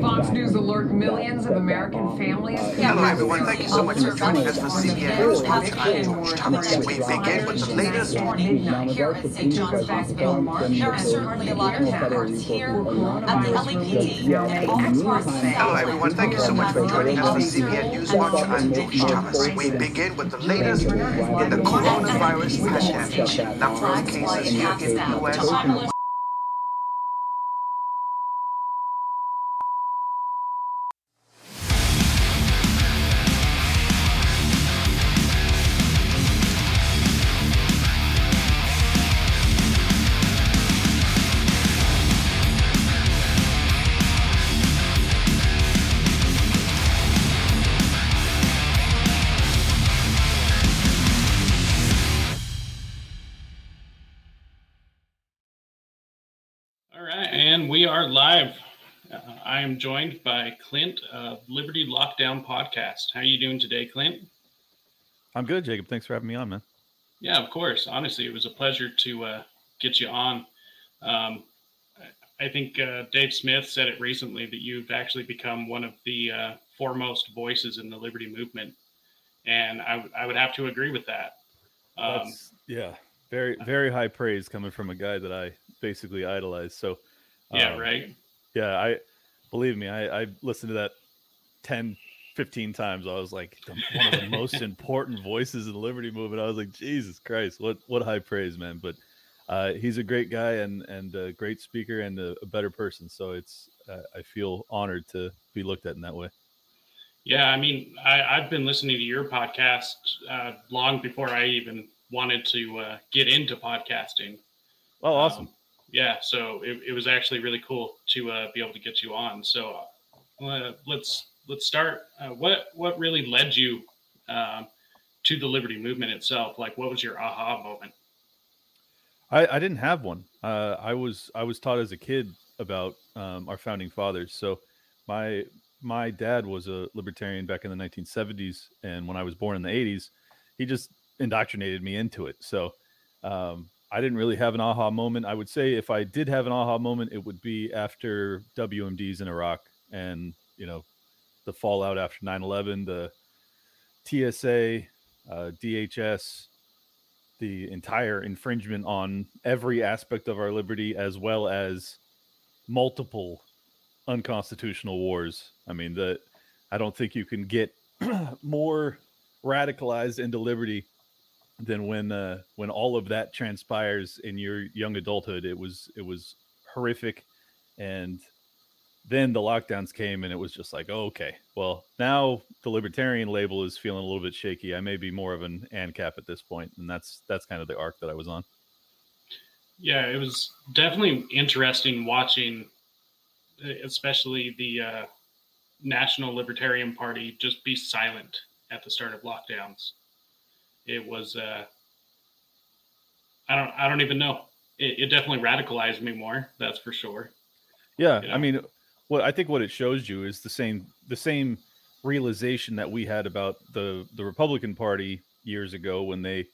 Fox News alert millions of American families. Hello, everyone. Thank you so much for joining us for CBN News Watch. I'm George Thomas. We begin with the latest. Midnight here at St. John's Basketball March. There are certainly a lot of efforts here at the LAPD and all across the Hello, everyone. Thank you so much for joining us for CBN News Watch. I'm George Thomas. We begin with the latest in the coronavirus pandemic. Number of cases here in the U.S. I am joined by Clint of Liberty Lockdown Podcast. How are you doing today, Clint? I'm good, Jacob. Thanks for having me on, man. Yeah, of course. Honestly, it was a pleasure to uh, get you on. Um, I- think uh, Dave Smith said it recently that you've actually become one of the uh, foremost voices in the liberty movement, and I, w- I would have to agree with that. Um, yeah, very very high praise coming from a guy that I basically idolize. So, yeah, um, right. Yeah, I believe me, I, I listened to that 10, 15 times. I was like the, one of the most important voices in the liberty movement. I was like, Jesus Christ, what what high praise, man! But uh, he's a great guy and and a great speaker and a, a better person. So it's uh, I feel honored to be looked at in that way. Yeah, I mean, I, I've been listening to your podcast uh, long before I even wanted to uh, get into podcasting. Oh, awesome. Um, yeah, so it, it was actually really cool to uh, be able to get you on. So uh, let's let's start. Uh, what what really led you um, to the liberty movement itself? Like, what was your aha moment? I, I didn't have one. Uh, I was I was taught as a kid about um, our founding fathers. So my my dad was a libertarian back in the 1970s, and when I was born in the 80s, he just indoctrinated me into it. So um, I didn't really have an aha moment. I would say if I did have an aha moment, it would be after WMDs in Iraq and you know the fallout after 9/11, the TSA, uh, DHS, the entire infringement on every aspect of our liberty as well as multiple unconstitutional wars i mean the i don't think you can get more radicalized into liberty than when uh when all of that transpires in your young adulthood. It was it was horrific and then the lockdowns came and it was just like oh, okay well now the libertarian label is feeling a little bit shaky. I may be more of an ancap at this point and that's that's kind of the arc that i was on. Yeah, it was definitely interesting watching, especially the uh, National Libertarian Party just be silent at the start of lockdowns. It was, uh, I don't, I don't even know. It, it definitely radicalized me more. That's for sure. Yeah, you I mean, what I think what it shows you is the same the same realization that we had about the the Republican Party years ago when they,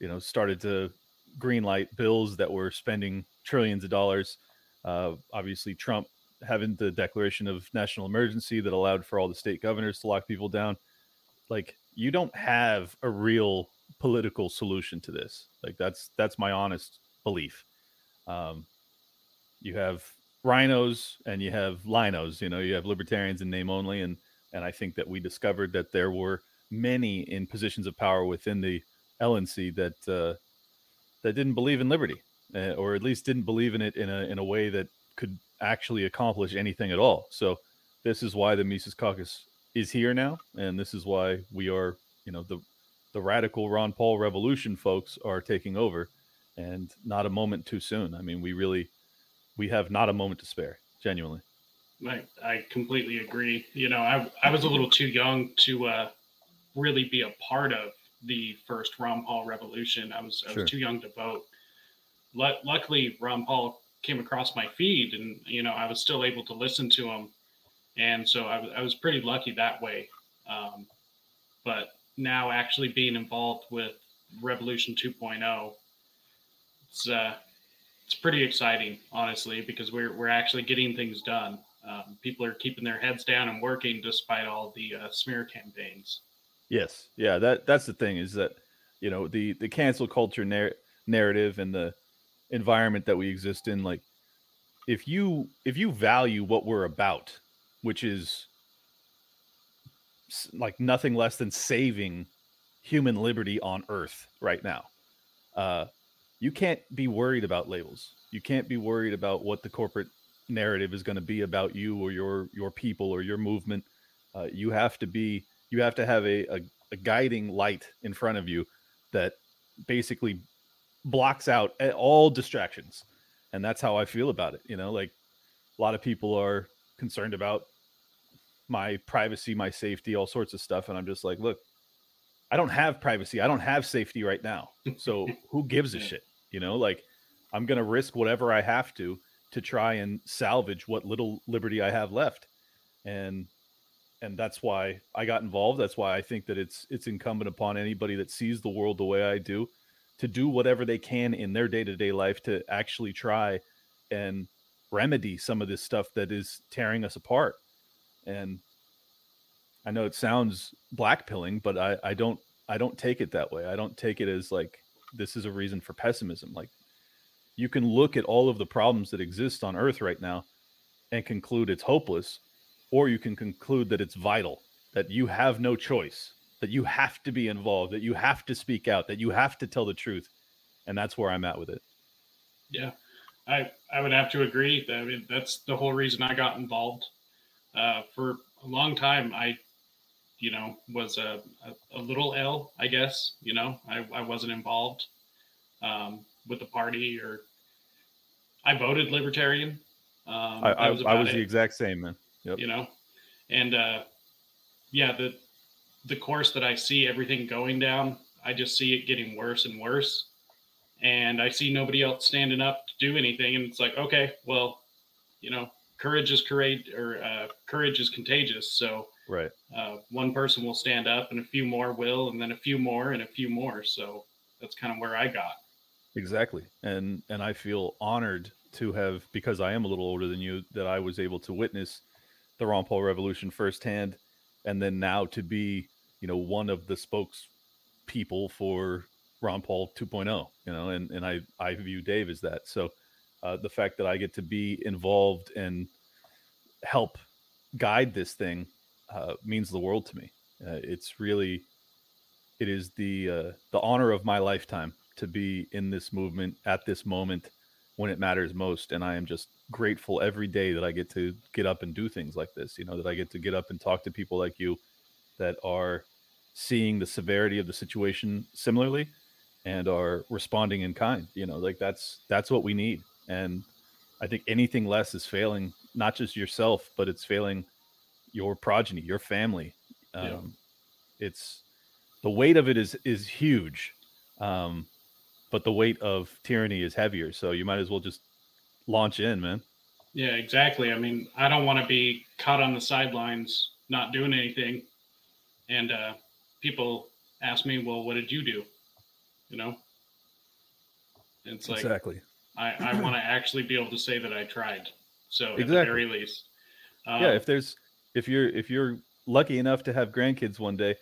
you know, started to greenlight bills that were spending trillions of dollars. Uh, obviously, Trump having the declaration of national emergency that allowed for all the state governors to lock people down. Like, you don't have a real political solution to this. Like, that's that's my honest belief. Um, you have RINOs and you have linos you know you have libertarians in name only and and i think that we discovered that there were many in positions of power within the lnc that uh, that didn't believe in liberty uh, or at least didn't believe in it in a in a way that could actually accomplish anything at all so this is why the mises caucus is here now and this is why we are you know the the radical ron paul revolution folks are taking over and not a moment too soon i mean we really we have not a moment to spare genuinely I, I completely agree. You know, I, I was a little too young to uh, really be a part of the first Ron Paul revolution. I was I Sure. was too young to vote. Lu luckily, Ron Paul came across my feed, and you know, I was still able to listen to him, and so I was was pretty lucky that way. Um, but now, actually being involved with Revolution 2.0, it's uh, it's pretty exciting, honestly, because we're we're actually getting things done. Um, people are keeping their heads down and working despite all the uh, smear campaigns. Yes, yeah, that that's the thing is that you know the the cancel culture narr- narrative and the environment that we exist in. Like, if you if you value what we're about, which is like nothing less than saving human liberty on Earth right now, uh, you can't be worried about labels. You can't be worried about what the corporate narrative is going to be about you or your your people or your movement. Uh, you have to be you have to have a, a, a guiding light in front of you that basically blocks out all distractions and that's how i feel about it you know like a lot of people are concerned about my privacy my safety all sorts of stuff and i'm just like look i don't have privacy. I don't have safety right now. So who gives a shit? You know like i'm gonna risk whatever i have to to try and salvage what little liberty i have left. And and that's why I got involved. That's why I think that it's it's incumbent upon anybody that sees the world the way I do to do whatever they can in their day-to-day life to actually try and remedy some of this stuff that is tearing us apart. And I know it sounds blackpilling, but I, I don't I don't take it that way. I don't take it as like this is a reason for pessimism. Like you can look at all of the problems that exist on earth right now and conclude it's hopeless or you can conclude that it's vital that you have no choice that you have to be involved that you have to speak out that you have to tell the truth and that's where i'm at with it Yeah, I I would have to agree. I mean, that's the whole reason I got involved. Uh, for a long time, I, you know, was a, a, a little L, I guess. You know, I, I wasn't involved um, with the party, or I voted Libertarian. Um, i, I, I was the exact same man yep. you know and uh yeah the the course that i see everything going down i just see it getting worse and worse and i see nobody else standing up to do anything and it's like okay well you know courage is courage or uh, courage is contagious. So right. uh, one person will stand up and a few more will and then a few more and a few more. So that's kind of where i got. Exactly. And and i feel honored to have because i am a little older than you that i was able to witness the ron paul revolution firsthand and then now to be you know one of the spokes people for ron paul 2.0 you know and and i i view dave as that. So uh, the fact that i get to be involved and help guide this thing uh, means the world to me. Uh, it's really it is the uh, the honor of my lifetime to be in this movement at this moment when it matters most. And i am just grateful every day that i get to get up and do things like this you know that i get to get up and talk to people like you that are seeing the severity of the situation similarly and are responding in kind you know like that's that's what we need and i think anything less is failing not just yourself but it's failing your progeny your family um, Yeah. it's the weight of it is is huge um but the weight of tyranny is heavier so you might as well just launch in man Yeah, exactly. I mean, I don't want to be caught on the sidelines not doing anything. And uh, people ask me, well, what did you do? You know? It's like, exactly I, I want to actually be able to say that I tried. So, at the very least. Um, yeah if there's if you're if you're lucky enough to have grandkids one day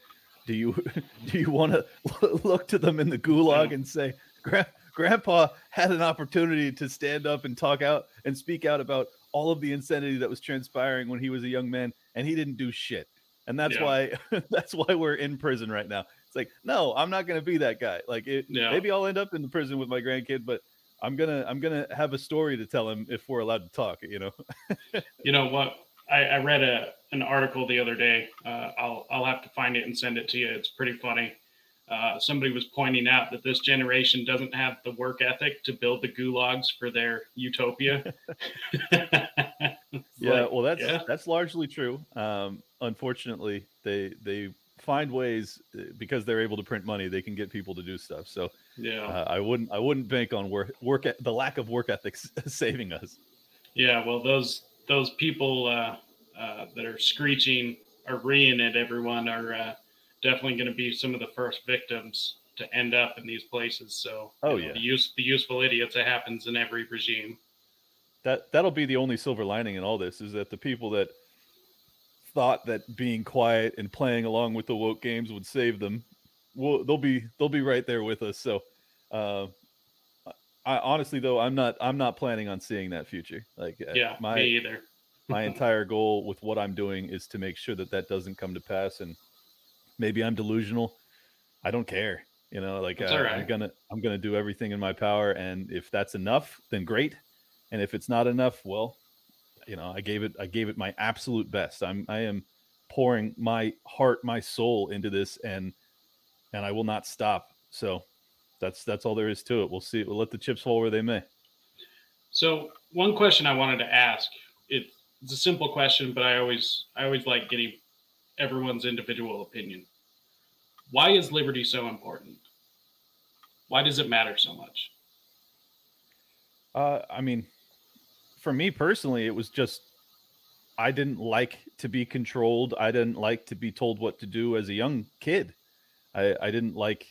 do you do you want to look to them in the gulag Yeah. and say Gra- grandpa had an opportunity to stand up and talk out and speak out about all of the insanity that was transpiring when he was a young man and he didn't do shit and that's Yeah. why that's why we're in prison right now it's like no i'm not going to be that guy like it, Yeah. maybe i'll end up in the prison with my grandkid but i'm gonna i'm gonna have a story to tell him if we're allowed to talk you know you know what? I, I read a an article the other day. Uh, I'll I'll have to find it and send it to you. It's pretty funny. Uh, somebody was pointing out that this generation doesn't have the work ethic to build the gulags for their utopia. Yeah, like, well, that's yeah. that's largely true. Um, unfortunately, they they find ways uh, because they're able to print money. They can get people to do stuff. So yeah, uh, I wouldn't I wouldn't bank on work work the lack of work ethics saving us. yeah. Well, those those people uh, uh, that are screeching or reeing at everyone are uh, definitely going to be some of the first victims to end up in these places. So, Oh, you know, yeah. the use the useful idiots that happens in every regime. that that'll be the only silver lining in all this is that the people that thought that being quiet and playing along with the woke games would save them will they'll be they'll be right there with us so uh I honestly though I'm not I'm not planning on seeing that future like uh, Yeah, my me either. my entire goal with what I'm doing is to make sure that that doesn't come to pass. And maybe I'm delusional. I don't care. You know, like uh, That's all I'm gonna I'm gonna do everything in my power, and if that's enough, then great. And if it's not enough, well, you know, I gave it I gave it my absolute best. I'm I am pouring my heart, my soul into this, and and I will not stop. So that's that's all there is to it. We'll see. We'll let the chips fall where they may. So one question I wanted to ask it, it's a simple question, but I always I always like getting everyone's individual opinion. Why is liberty so important? Why does it matter so much? Uh, I mean, for me personally, it was just I didn't like to be controlled. I didn't like to be told what to do as a young kid. I, I didn't like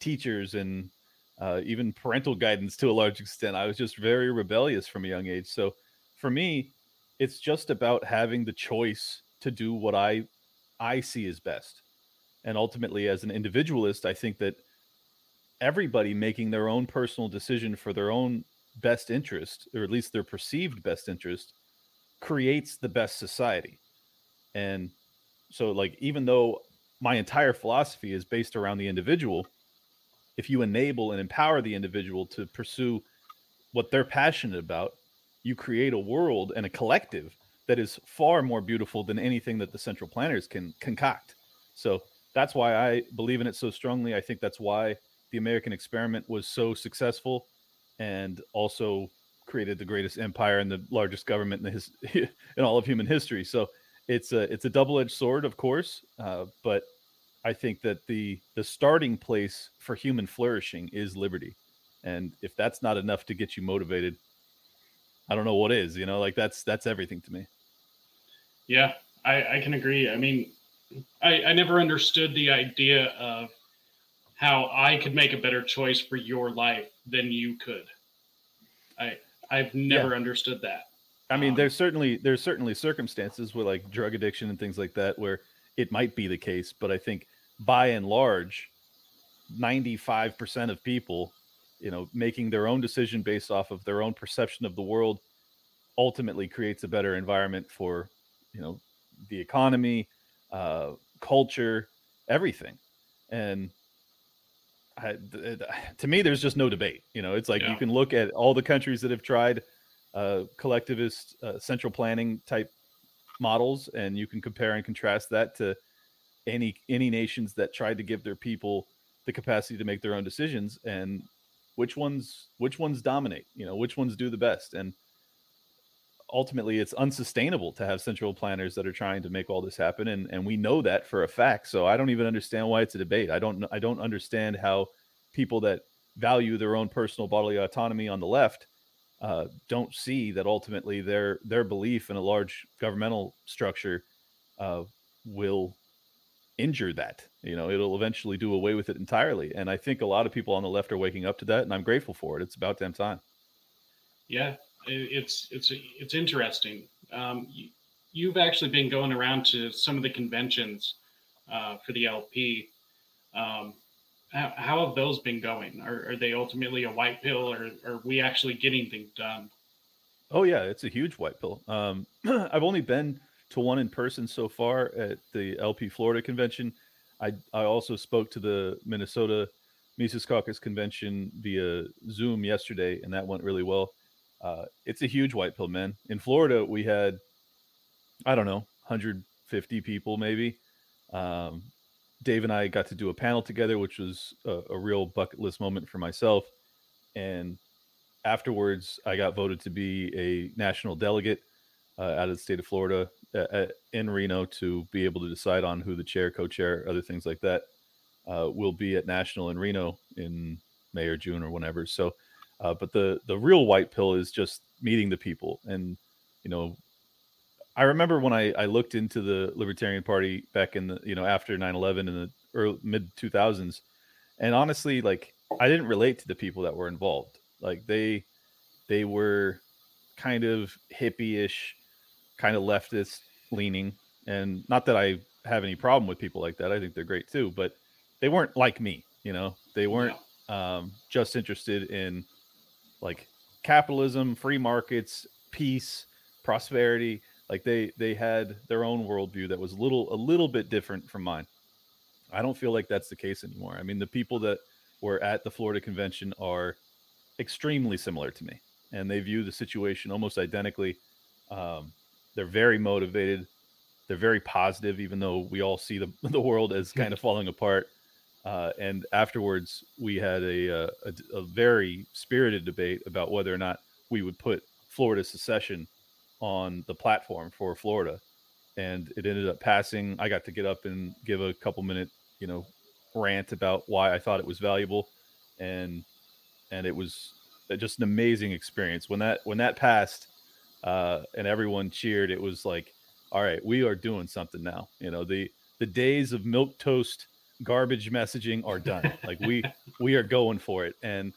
teachers and uh, even parental guidance to a large extent. I was just very rebellious from a young age. So for me, it's just about having the choice to do what I I see as best. And ultimately, as an individualist, I think that everybody making their own personal decision for their own best interest, or at least their perceived best interest, creates the best society. And so, like, even though my entire philosophy is based around the individual, if you enable and empower the individual to pursue what they're passionate about, you create a world and a collective that is far more beautiful than anything that the central planners can concoct. So that's why I believe in it so strongly. I think that's why the American experiment was so successful and also created the greatest empire and the largest government in the his, in all of human history. So it's a it's a double edged sword, of course, uh, but I think that the the starting place for human flourishing is liberty, and if that's not enough to get you motivated, I don't know what is. You know, like that's that's everything to me. Yeah, I, I can agree. I mean, I, I never understood the idea of how I could make a better choice for your life than you could. I I've never understood that. I mean, Um, there's certainly there's certainly circumstances with like drug addiction and things like that where it might be the case, but I think by and large, 95% of people, you know, making their own decision based off of their own perception of the world ultimately creates a better environment for, you know, the economy, uh, culture, everything. And I, to me, there's just no debate. You know, it's like you can look at all the countries that have tried uh, collectivist uh, central planning type models, and you can compare and contrast that to any any nations that tried to give their people the capacity to make their own decisions, and which ones which ones dominate. You know, which ones do the best, and ultimately, it's unsustainable to have central planners that are trying to make all this happen, and and we know that for a fact. So I don't even understand why it's a debate. I don't I don't understand how people that value their own personal bodily autonomy on the left uh, don't see that ultimately their their belief in a large governmental structure uh, will injure that. You know, it'll eventually do away with it entirely. And I think a lot of people on the left are waking up to that, and I'm grateful for it. It's about damn time. Yeah, it's it's it's interesting. Um, you, you've actually been going around to some of the conventions uh, for the LP. Um, how, how have those been going? Are, are they ultimately a white pill, or are we actually getting things done? Oh yeah, it's a huge white pill. Um, I've only been to one in person so far at the LP Florida convention. I I also spoke to the Minnesota Mises Caucus convention via Zoom yesterday, and that went really well. Uh, it's a huge white pill, man. In Florida, we had I don't know 150 people maybe. Um, Dave and I got to do a panel together, which was a, a real bucket list moment for myself. And afterwards, I got voted to be a national delegate uh, out of the state of Florida uh, uh, in Reno to be able to decide on who the chair, co-chair, other things like that uh, will be at national in Reno in May or June or whenever. So, uh, but the the real white pill is just meeting the people, and you know, I remember when I, I looked into the Libertarian Party back in the you know after 9-11 in the early mid 2000s, and honestly, like I didn't relate to the people that were involved. Like they they were kind of hippie-ish, kind of leftist leaning. And not that I have any problem with people like that. I think they're great too, but they weren't like me, you know. They weren't um, just interested in like capitalism, free markets, peace, prosperity. Like they they had their own worldview that was a little a little bit different from mine. I don't feel like that's the case anymore. I mean, the people that were at the Florida convention are extremely similar to me, and they view the situation almost identically. Um, they're very motivated. They're very positive, even though we all see the the world as kind of falling apart. Uh, and afterwards, we had a, uh, a, a very spirited debate about whether or not we would put Florida secession on the platform for Florida, and it ended up passing. I got to get up and give a couple minute, you know, rant about why I thought it was valuable, and and it was just an amazing experience when that when that passed, uh, and everyone cheered. It was like, all right, we are doing something now. You know, the the days of milk toast garbage messaging are done. like we we are going for it, and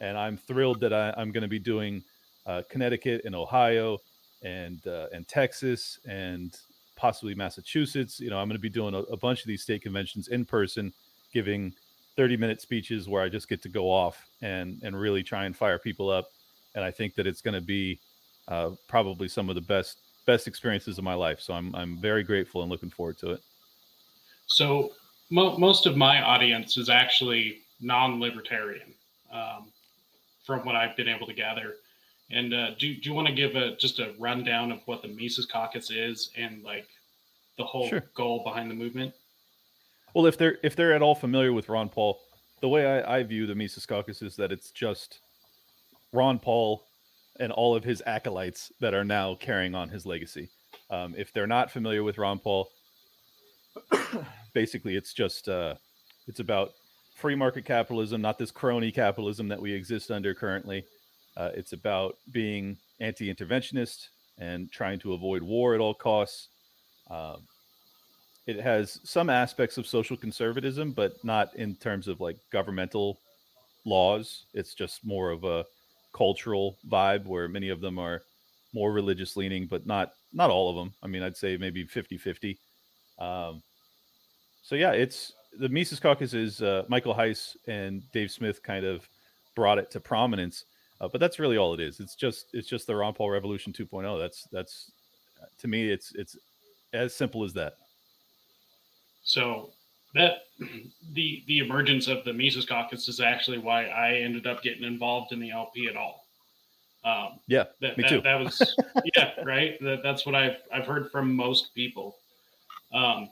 and I'm thrilled that I, I'm going to be doing uh, Connecticut and Ohio and uh, and Texas and possibly Massachusetts. You know, I'm going to be doing a, a, bunch of these state conventions in person, giving 30 minute speeches where I just get to go off and and really try and fire people up. And I think that it's going to be uh, probably some of the best best experiences of my life. So I'm I'm very grateful and looking forward to it. So mo- most of my audience is actually non-libertarian, um, from what I've been able to gather. And uh, do, do you want to give a just a rundown of what the Mises Caucus is and like the whole sure. goal behind the movement? Well, if they're if they're at all familiar with Ron Paul, the way I, I view the Mises Caucus is that it's just Ron Paul and all of his acolytes that are now carrying on his legacy. Um, if they're not familiar with Ron Paul, basically it's just uh, it's about free market capitalism, not this crony capitalism that we exist under currently. Uh, it's about being anti-interventionist and trying to avoid war at all costs. Um, it has some aspects of social conservatism, but not in terms of like governmental laws. It's just more of a cultural vibe where many of them are more religious leaning, but not not all of them. I mean, I'd say maybe 50 50. Um, so yeah, it's the Mises Caucus is uh, Michael Heise and Dave Smith kind of brought it to prominence, uh, but that's really all it is. It's just it's just the Ron Paul Revolution 2.0. That's that's to me it's it's as simple as that. So that the the emergence of the Mises Caucus is actually why I ended up getting involved in the LP at all. Um, yeah, that, me that, too. That was yeah, right. That, that's what I've I've heard from most people. Um,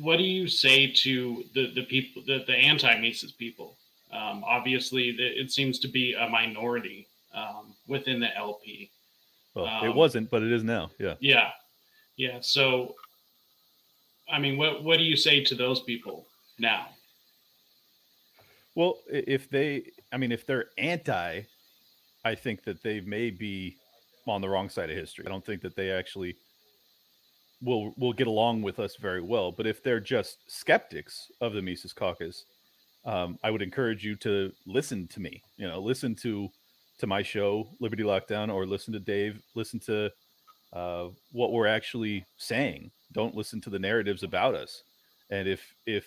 what do you say to the the people the, the anti Mises people? Um, obviously, it seems to be a minority um, within the LP. Well, um, it wasn't, but it is now. Yeah. Yeah. Yeah. So, I mean, what what do you say to those people now? Well, if they, I mean, if they're anti, I think that they may be on the wrong side of history. I don't think that they actually will will get along with us very well. But if they're just skeptics of the Mises Caucus, um, I would encourage you to listen to me. You know, listen to to my show, Liberty Lockdown, or listen to Dave. Listen to uh, what we're actually saying. Don't listen to the narratives about us. And if if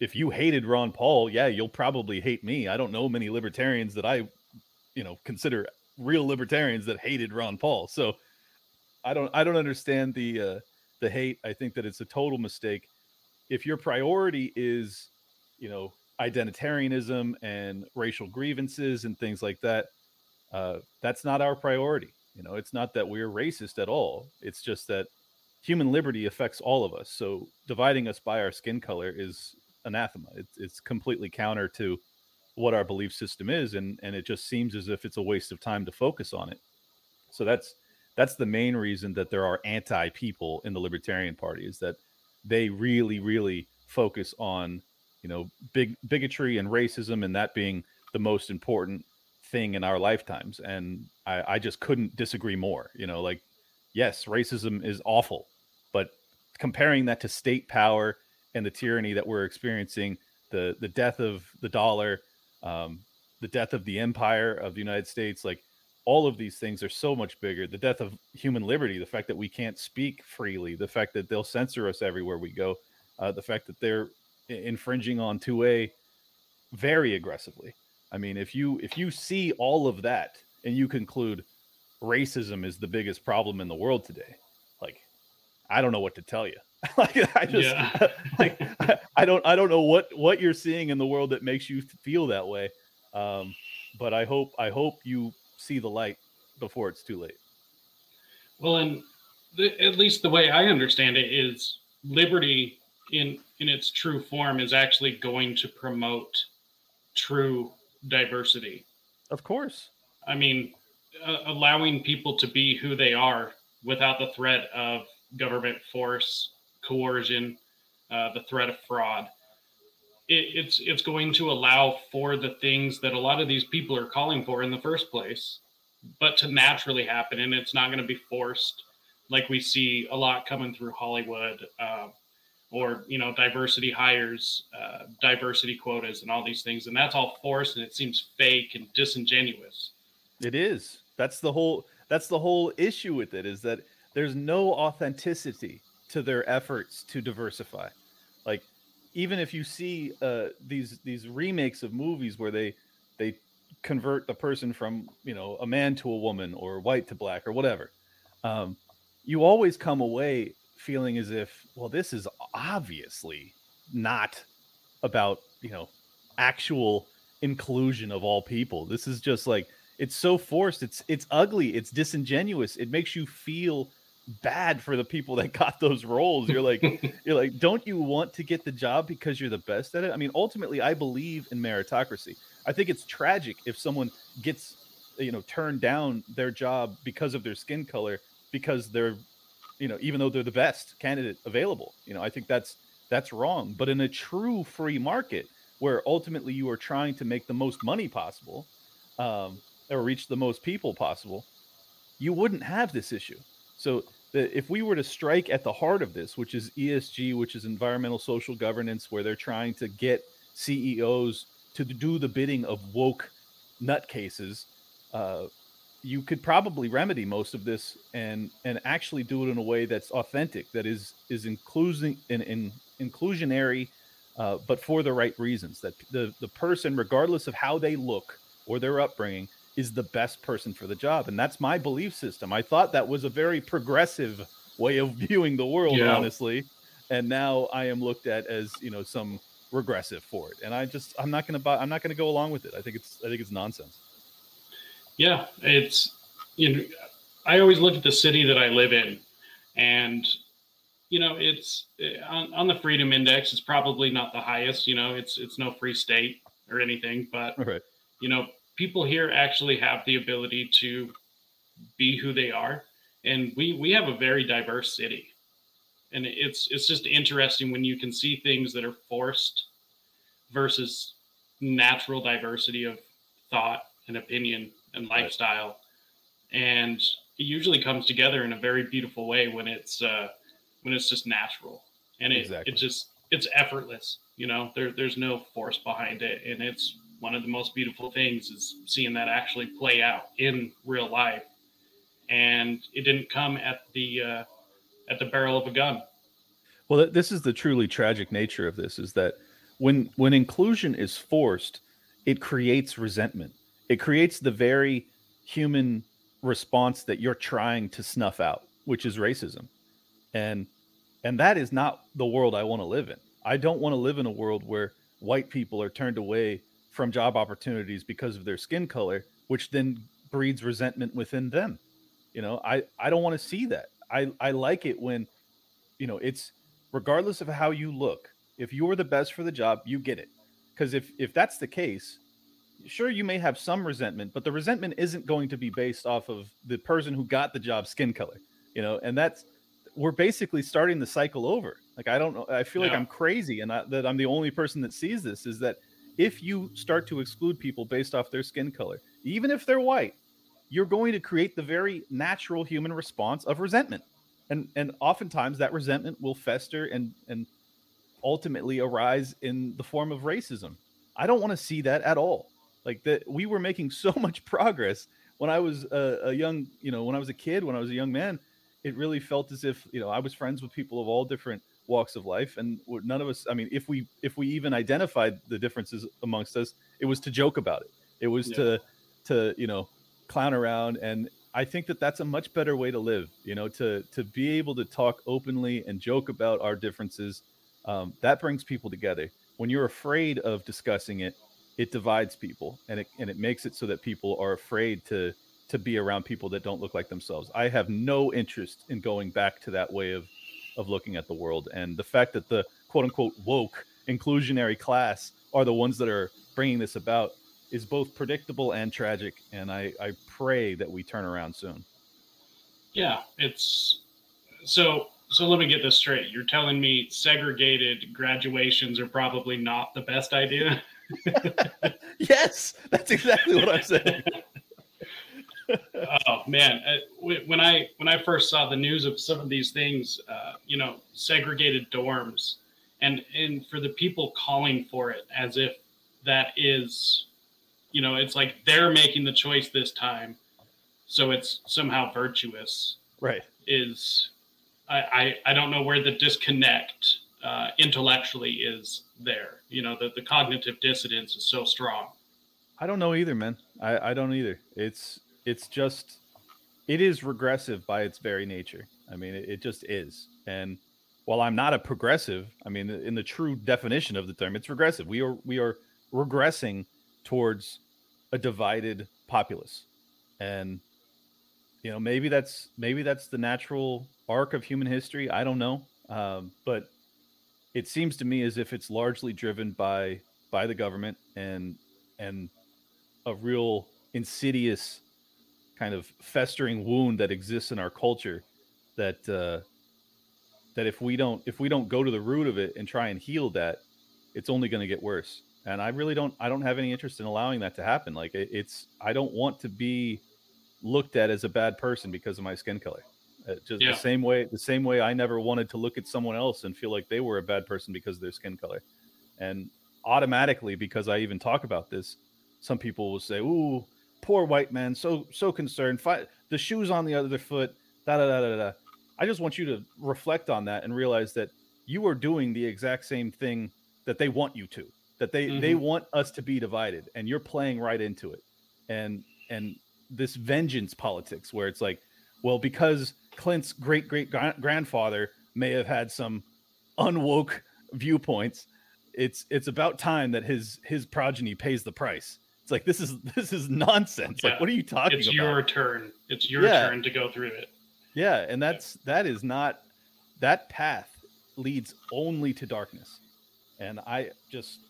if you hated Ron Paul, yeah, you'll probably hate me. I don't know many libertarians that I, you know, consider real libertarians that hated Ron Paul. So I don't I don't understand the uh, the hate. I think that it's a total mistake. If your priority is, you know, identitarianism and racial grievances and things like that, uh, that's not our priority. You know, it's not that we're racist at all. It's just that human liberty affects all of us. So dividing us by our skin color is anathema. It's, it's completely counter to what our belief system is, and and it just seems as if it's a waste of time to focus on it. So that's that's the main reason that there are anti people in the Libertarian Party is that they really, really focus on you know big bigotry and racism, and that being the most important thing in our lifetimes. And I, I just couldn't disagree more. You know, like yes, racism is awful, but comparing that to state power and the tyranny that we're experiencing, the the death of the dollar, um, the death of the empire of the United States, like all of these things are so much bigger. The death of human liberty, the fact that we can't speak freely, the fact that they'll censor us everywhere we go, uh, the fact that they're infringing on 2A very aggressively. I mean, if you if you see all of that and you conclude racism is the biggest problem in the world today, like I don't know what to tell you. like I just yeah. like I don't I don't know what what you're seeing in the world that makes you feel that way. Um, but I hope I hope you see the light before it's too late. Well, and the, at least the way I understand it is liberty in in its true form is actually going to promote true diversity. Of course. I mean, uh, allowing people to be who they are without the threat of government force, coercion, uh, the threat of fraud. It, it's it's going to allow for the things that a lot of these people are calling for in the first place, but to naturally happen, and it's not going to be forced like we see a lot coming through Hollywood. Uh, or you know diversity hires uh, diversity quotas and all these things. And that's all forced and it seems fake and disingenuous. It is. That's the whole that's the whole issue with it is that there's no authenticity to their efforts to diversify. Like even if you see uh, these these remakes of movies where they they convert the person from you know a man to a woman or white to black or whatever um, you always come away feeling as if, well, this is obviously not about, you know, actual inclusion of all people. This is just like it's so forced. It's it's ugly. It's disingenuous. It makes you feel bad for the people that got those roles. You're like you're like, don't you want to get the job because you're the best at it? I mean, ultimately, I believe in meritocracy. I think it's tragic if someone gets you know turned down their job because of their skin color because they're you know, even though they're the best candidate available. You know, I think that's that's wrong. But in a true free market, where ultimately you are trying to make the most money possible, um, or reach the most people possible, you wouldn't have this issue. So the, if we were to strike at the heart of this, which is ESG, which is environmental social governance, where they're trying to get CEOs to do the bidding of woke nutcases, uh, you could probably remedy most of this and and actually do it in a way that's authentic that is is including in, in inclusionary uh, but for the right reasons that the the person regardless of how they look or their upbringing is the best person for the job. And that's my belief system. I thought that was a very progressive way of viewing the world yeah. honestly. And now i am looked at as you know some regressive for it. And i just i'm not going to buy i'm not going to go along with it. I think it's i think it's nonsense yeah, it's you know, I always look at the city that I live in, and you know, it's eh, on, on the freedom index. It's probably not the highest. You know, it's it's no free state or anything, but right. you know, people here actually have the ability to be who they are, and we we have a very diverse city, and it's it's just interesting when you can see things that are forced versus natural diversity of thought and opinion and lifestyle. And it usually comes together in a very beautiful way when it's uh, when it's just natural and it, exactly. it just it's effortless. You know, there there's no force behind it, and it's one of the most beautiful things is seeing that actually play out in real life. And it didn't come at the uh, at the barrel of a gun. Well, this is the truly tragic nature of this: is that when when inclusion is forced, it creates resentment it creates the very human response that you're trying to snuff out, which is racism. And and that is not the world I want to live in. I don't want to live in a world where white people are turned away from job opportunities because of their skin color, which then breeds resentment within them. You know, I I don't want to see that. I I like it when you know, it's regardless of how you look, if you're the best for the job, you get it. Because if if that's the case, sure you may have some resentment, but the resentment isn't going to be based off of the person who got the job skin color, you know, and that's we're basically starting the cycle over. Like I don't know, I feel yeah. like I'm crazy and I, that I'm the only person that sees this is that if you start to exclude people based off their skin color, even if they're white, you're going to create the very natural human response of resentment. And and oftentimes that resentment will fester and and ultimately arise in the form of racism. I don't want to see that at all. Like that, we were making so much progress when I was a, a young, you know, when I was a kid, when I was a young man, it really felt as if you know I was friends with people of all different walks of life, and none of us. I mean, if we if we even identified the differences amongst us, it was to joke about it. It was yeah. to to you know clown around, and I think that that's a much better way to live. You know, to to be able to talk openly and joke about our differences. Um, that brings people together. When you're afraid of discussing it, it divides people, and it and it makes it so that people are afraid to to be around people that don't look like themselves. I have no interest in going back to that way of of looking at the world. And the fact that the quote unquote woke inclusionary class are the ones that are bringing this about is both predictable and tragic. And I, I pray that we turn around soon. Yeah, it's so. So let me get this straight. You're telling me segregated graduations are probably not the best idea? yes, that's exactly what I'm saying. oh man, uh, when I when I first saw the news of some of these things, uh, you know, segregated dorms, and and for the people calling for it as if that is, you know, it's like they're making the choice this time, so it's somehow virtuous. Right. Is I I, I don't know where the disconnect uh, intellectually is there. You know, the the cognitive dissonance is so strong. I don't know either, man. I, I don't either. It's it's just it is regressive by its very nature. I mean, it, it, just is. And while I'm not a progressive, I mean, in the true definition of the term, it's regressive. We are we are regressing towards a divided populace, and you know, maybe that's maybe that's the natural arc of human history. I don't know, um, but it seems to me as if it's largely driven by by the government and and a real insidious kind of festering wound that exists in our culture that uh, that if we don't if we don't go to the root of it and try and heal that, it's only going to get worse. And I really don't I don't have any interest in allowing that to happen. Like it, it's I don't want to be looked at as a bad person because of my skin color. Uh, just yeah. the same way the same way I never wanted to look at someone else and feel like they were a bad person because of their skin color. And automatically because I even talk about this, some people will say, "Ooh, poor white man, so so concerned. Fight the shoes on the other foot. Da da da da da. I just want you to reflect on that and realize that you are doing the exact same thing that they want you to. That they mm-hmm. they want us to be divided, and you're playing right into it. And and this vengeance politics, where it's like, well, because Clint's great great grandfather may have had some unwoke viewpoints, it's it's about time that his his progeny pays the price it's like this is this is nonsense. Yeah. Like, what are you talking it's about? It's your turn. It's your yeah. turn to go through it. Yeah, and that's yeah. that is not that path leads only to darkness. And I just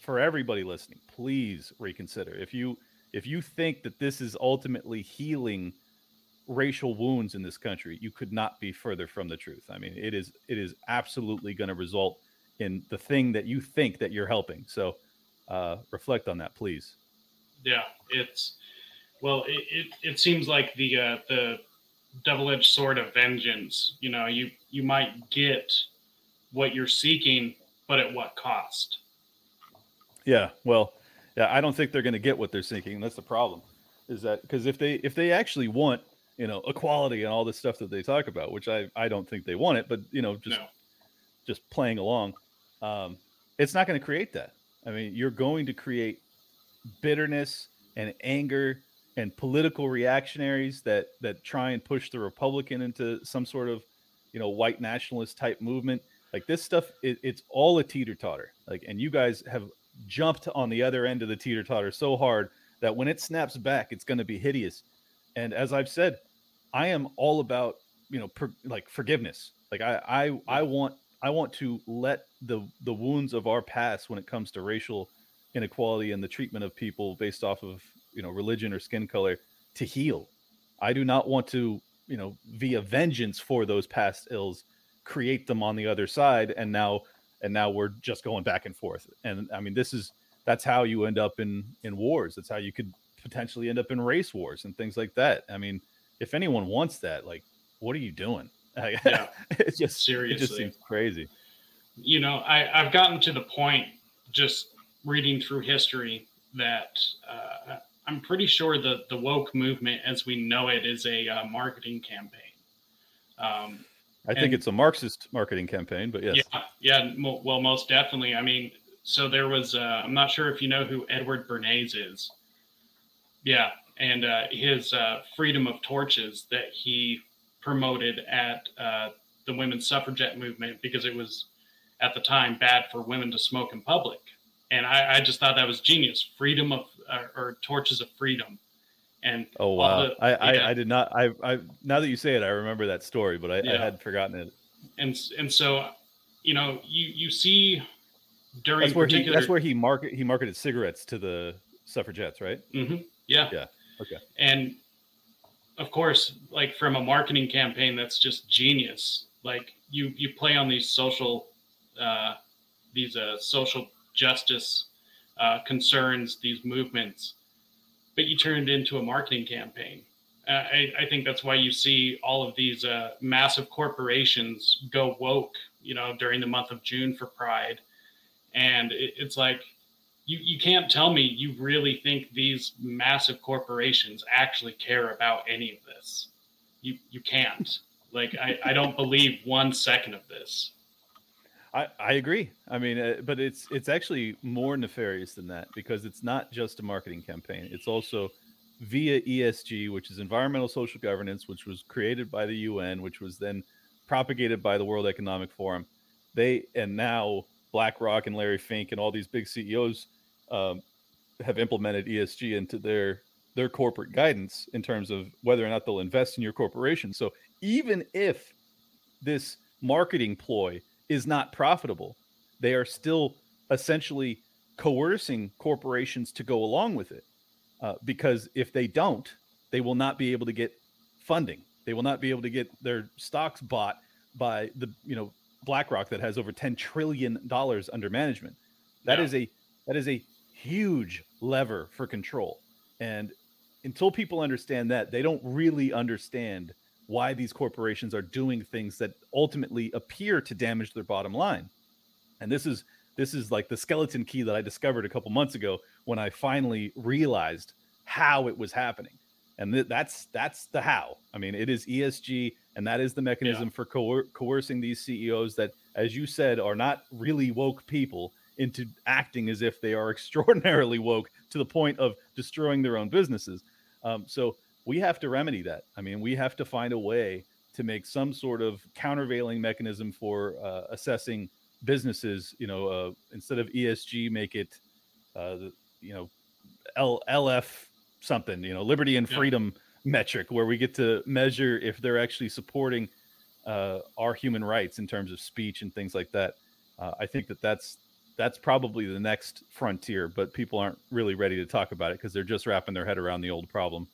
for everybody listening, please reconsider. If you if you think that this is ultimately healing racial wounds in this country, you could not be further from the truth. I mean, it is it is absolutely going to result in the thing that you think that you're helping. So uh, reflect on that, please yeah, it's well, it, it, it seems like the uh, the double edged sword of vengeance. You know, you you might get what you're seeking, but at what cost? Yeah, well, yeah, I don't think they're going to get what they're seeking. That's the problem. Is that because if they if they actually want you know equality and all this stuff that they talk about, which I I don't think they want it, but you know just no. just playing along, um, it's not going to create that. I mean, you're going to create bitterness and anger and political reactionaries that that try and push the Republican into some sort of you know white nationalist type movement. Like this stuff, it, it's all a teeter totter. Like, and you guys have jumped on the other end of the teeter totter so hard that when it snaps back, it's going to be hideous. And as I've said, I am all about you know per, like forgiveness. Like I I I want I want to let the the wounds of our past when it comes to racial inequality and the treatment of people based off of you know religion or skin color to heal. I do not want to you know via vengeance for those past ills create them on the other side and now and now we're just going back and forth and i mean this is that's how you end up in in wars that's how you could potentially end up in race wars and things like that i mean if anyone wants that like what are you doing yeah, it's just seriously it just seems crazy you know i i've gotten to the point just reading through history that uh, I'm pretty sure the the woke movement, as we know it, is a uh, marketing campaign. Um, I think And- it's a Marxist marketing campaign, but yes. Yeah, yeah. mo- Well, most definitely. I mean, so there was. Uh, I'm not sure if you know who Edward Bernays is. Yeah, and uh, his uh, freedom of torches that he promoted at uh, the women's suffragette movement because it was at the time bad for women to smoke in public, and I, I just thought that was genius. Freedom of uh, or torches of freedom, and Oh wow! the- I, I, yeah. I did not. I, I now that you say it, I remember that story, but I, I had forgotten it. and and so you know you you see during That's where he. That's where he market. He marketed cigarettes to the suffragettes, right? hmm Yeah. Yeah. Okay. And of course, like from a marketing campaign, that's just genius. Like you, you play on these social, uh, these uh, social justice uh, concerns, these movements, but you turn it into a marketing campaign. Uh, I, I think that's why you see all of these uh, massive corporations go woke, you know, during the month of June for Pride, and it, it's like you, you can't tell me you really think these massive corporations actually care about any of this. You you can't. Like I, I don't believe one second of this. I, I agree. I mean, uh, but it's it's actually more nefarious than that because it's not just a marketing campaign. It's also via ESG, which is environmental social governance, which was created by the UN, which was then propagated by the World Economic Forum. They and now BlackRock and Larry Fink and all these big CEOs um, have implemented ESG into their their corporate guidance in terms of whether or not they'll invest in your corporation. So even if this marketing ploy is not profitable, they are still essentially coercing corporations to go along with it. Uh, because if they don't, they will not be able to get funding. They will not be able to get their stocks bought by the you know BlackRock that has over ten trillion dollars under management. That Yeah. is a that is a huge lever for control. And until people understand that, they don't really understand why these corporations are doing things that ultimately appear to damage their bottom line. And this is this is like the skeleton key that I discovered a couple months ago when I finally realized how it was happening. And th- that's that's the how. I mean, it is ESG, and that is the mechanism for coer- coercing these CEOs that, as you said, are not really woke people into acting as if they are extraordinarily woke to the point of destroying their own businesses. Um, so we have to remedy that. I mean, we have to find a way to make some sort of countervailing mechanism for uh, assessing businesses. You know, uh, instead of ESG, make it, uh, you know, L- LF something. You know, liberty and Yeah. freedom metric, where we get to measure if they're actually supporting uh, our human rights in terms of speech and things like that. Uh, I think that that's that's probably the next frontier, but people aren't really ready to talk about it because they're just wrapping their head around the old problem.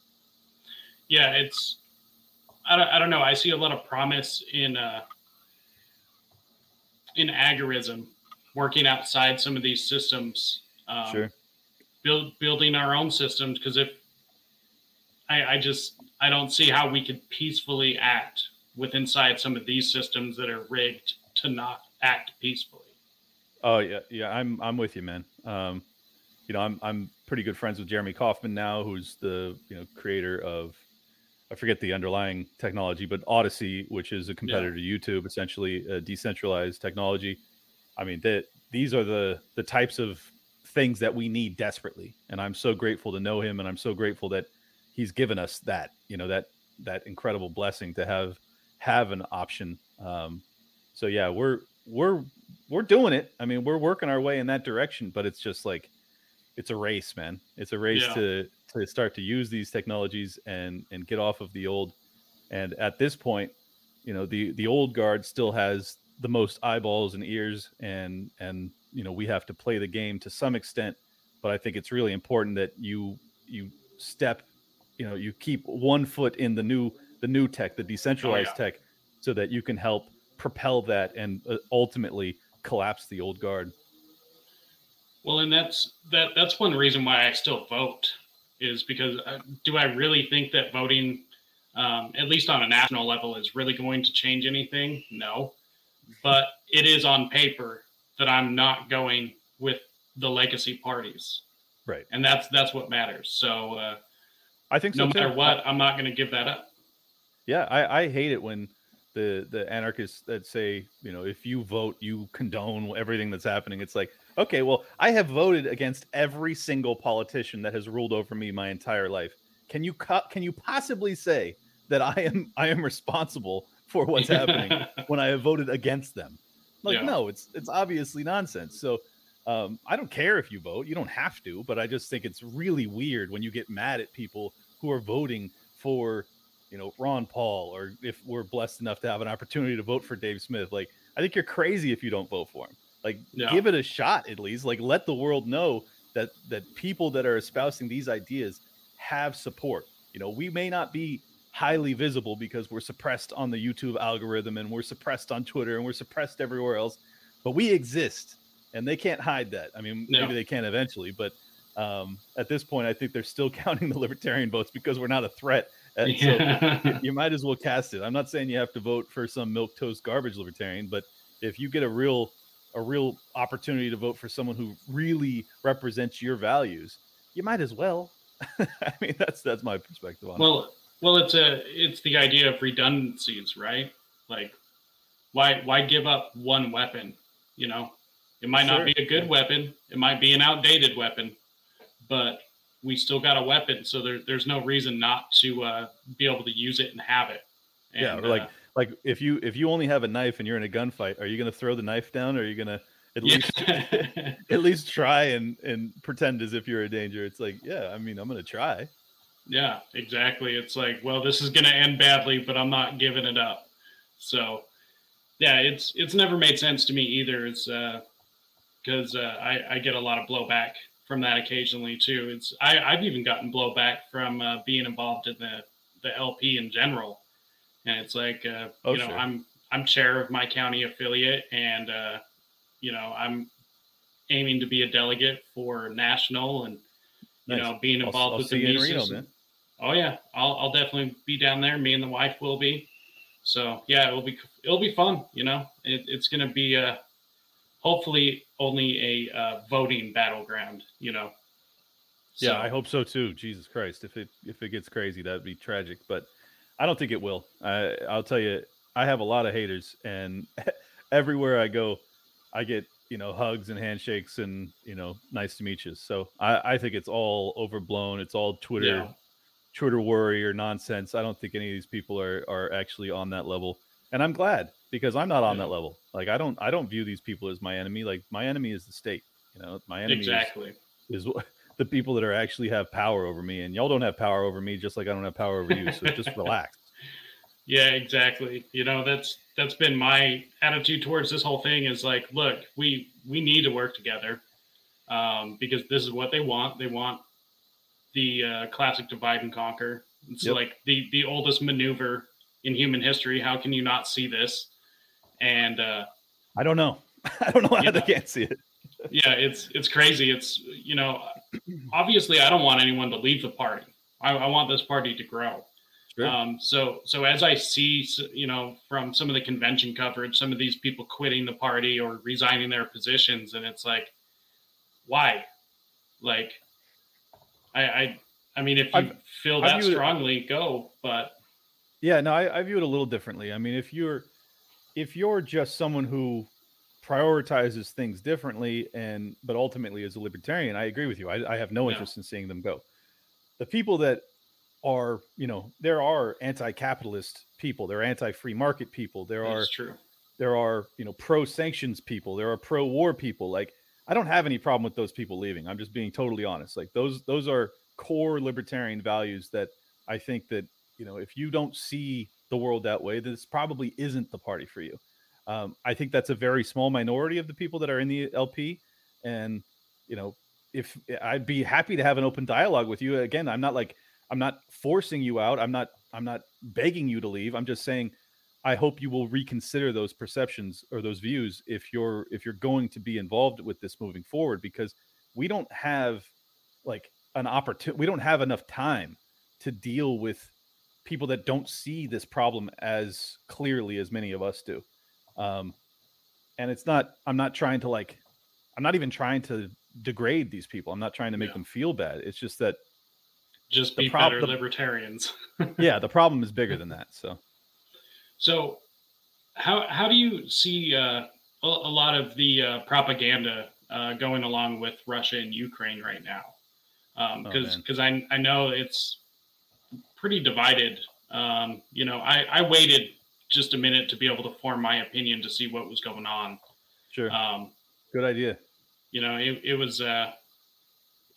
Yeah, it's I don't, I don't know. I see a lot of promise in uh in agorism, working outside some of these systems. Um, sure. build building our own systems because if I, I just I don't see how we could peacefully act with inside some of these systems that are rigged to not act peacefully. Oh yeah, yeah. I'm I'm with you, man. Um, you know, I'm I'm pretty good friends with Jeremy Kauffman now, who's the you know creator of I forget the underlying technology, but Odysee, which is a competitor to YouTube, essentially a decentralized technology. I mean, that these are the the types of things that we need desperately, and I'm so grateful to know him, and I'm so grateful that he's given us that you know that that incredible blessing to have have an option. Um, so yeah, we're we're we're doing it. I mean, we're working our way in that direction, but it's just like it's a race, man. It's a race Yeah. to to start to use these technologies and and get off of the old. And at this point, you know, the the old guard still has the most eyeballs and ears and and you know, we have to play the game to some extent, but I think it's really important that you you step, you know, you keep one foot in the new the new tech, the oh, decentralized yeah. tech so that you can help propel that and uh, ultimately collapse the old guard. Well, and that's that that's one reason why I still vote is because uh, do I really think that voting, um, at least on a national level, is really going to change anything? No, but it is on paper that I'm not going with the legacy parties. Right. And that's that's what matters. So uh, I think so no too. matter what, I'm not going to give that up. Yeah, I, I hate it when the the anarchists that say, you know, if you vote, you condone everything that's happening. It's like, okay, well, I have voted against every single politician that has ruled over me my entire life. Can you co- can you possibly say that I am I am responsible for what's happening when I have voted against them? Like, Yeah. no, it's it's obviously nonsense. So um, I don't care if you vote; you don't have to. But I just think it's really weird when you get mad at people who are voting for, you know, Ron Paul, or if we're blessed enough to have an opportunity to vote for Dave Smith. Like, I think you're crazy if you don't vote for him. Like, give it a shot at least. Like, let the world know that that people that are espousing these ideas have support. You know, we may not be highly visible because we're suppressed on the YouTube algorithm and we're suppressed on Twitter and we're suppressed everywhere else, but we exist and they can't hide that. I mean, No. maybe they can eventually, but um, at this point, I think they're still counting the libertarian votes because we're not a threat. Uh, and so you, might as well cast it. I'm not saying you have to vote for some milk toast garbage libertarian, but if you get a real a real opportunity to vote for someone who really represents your values, you might as well. I mean, that's that's my perspective on it. Well, well, it's a it's the idea of redundancies, right? Like, why why give up one weapon? You know, it might Sure. not be a good weapon, it might be an outdated weapon, but we still got a weapon, so there, there's no reason not to uh, be able to use it and have it. yeah, or like uh, like if you if you only have a knife and you're in a gunfight, are you going to throw the knife down, or are you going to at least at least try and and pretend as if you're a danger? It's like, yeah, I mean, I'm going to try. Yeah, exactly. It's like, well, this is going to end badly, but I'm not giving it up. So, yeah, it's it's never made sense to me either. It's because uh, I I get a lot of blowback from that occasionally too. It's I I've even gotten blowback from uh, being involved in the the LP in general, and it's like, uh, Oh, you know, sure. I'm I'm chair of my county affiliate, and uh, you know, I'm aiming to be a delegate for national and you Nice. know being I'll- involved I'll with see the Reno, Mises. Oh yeah, I'll I'll definitely be down there. Me and the wife will be. So yeah, it'll be it'll be fun. You know, it, it's going to be uh, hopefully only a uh, voting battleground. You know. Yeah, I hope so too. Jesus Christ, if it if it gets crazy, that'd be tragic. But I don't think it will. I I'll tell you, I have a lot of haters, and everywhere I go, I get you know hugs and handshakes and you know nice to meet you. So I I think it's all overblown. It's all Twitter Yeah. Twitter worry or nonsense. I don't think any of these people are are actually on that level, and I'm glad because I'm not on Yeah. that level. Like I don't I don't view these people as my enemy. Like my enemy is the state. You know, my enemy is Exactly. is wh- the people that are actually have power over me and y'all don't have power over me just like i don't have power over you so just relax Yeah, exactly. You know, that's that's been my attitude towards this whole thing is like, look, we we need to work together um, because this is what they want. They want the uh, classic divide and conquer. It's Yep. like the the oldest maneuver in human history. How can you not see this? And uh, i don't know i don't know how they Yeah. can't see it yeah, it's it's crazy. It's you know, obviously, I don't want anyone to leave the party. I, I want this party to grow. Sure. Um, so so as I see, you know, from some of the convention coverage, some of these people quitting the party or resigning their positions, and it's like, why? Like, I I, I mean, if you I've- feel that view it- strongly, go. But yeah no I, I view it a little differently i mean if you're if you're just someone who prioritizes things differently and but ultimately is a libertarian i agree with you. I, I have no Yeah. interest in seeing them go. The people that are you know there are anti-capitalist people there are anti-free market people there are true. there are you know pro sanctions people there are pro war people. Like i don't have any problem with those people leaving. I'm just being totally honest. Like those those are core libertarian values that i think that you know if you don't see the world that way this probably isn't the party for you. Um, i think that's a very small minority of the people that are in the lp and you know if i'd be happy to have an open dialogue with you. Again i'm not like i'm not forcing you out. I'm not i'm not begging you to leave. I'm just saying I hope you will reconsider those perceptions or those views if you're if you're going to be involved with this moving forward because we don't have like an opportunity we don't have enough time to deal with people that don't see this problem as clearly as many of us do um and it's not i'm not trying to like i'm not even trying to degrade these people. I'm not trying to make Yeah. them feel bad. It's just that Just The be prob- better the- libertarians. yeah, the problem is bigger than that. So So, how how do you see uh, a, a lot of the uh, propaganda uh, going along with Russia and Ukraine right now? Oh, Because man. because I I know it's pretty divided. Um, you know, I I waited just a minute to be able to form my opinion to see what was going on. sure, Um, good idea. you know, it, it was uh,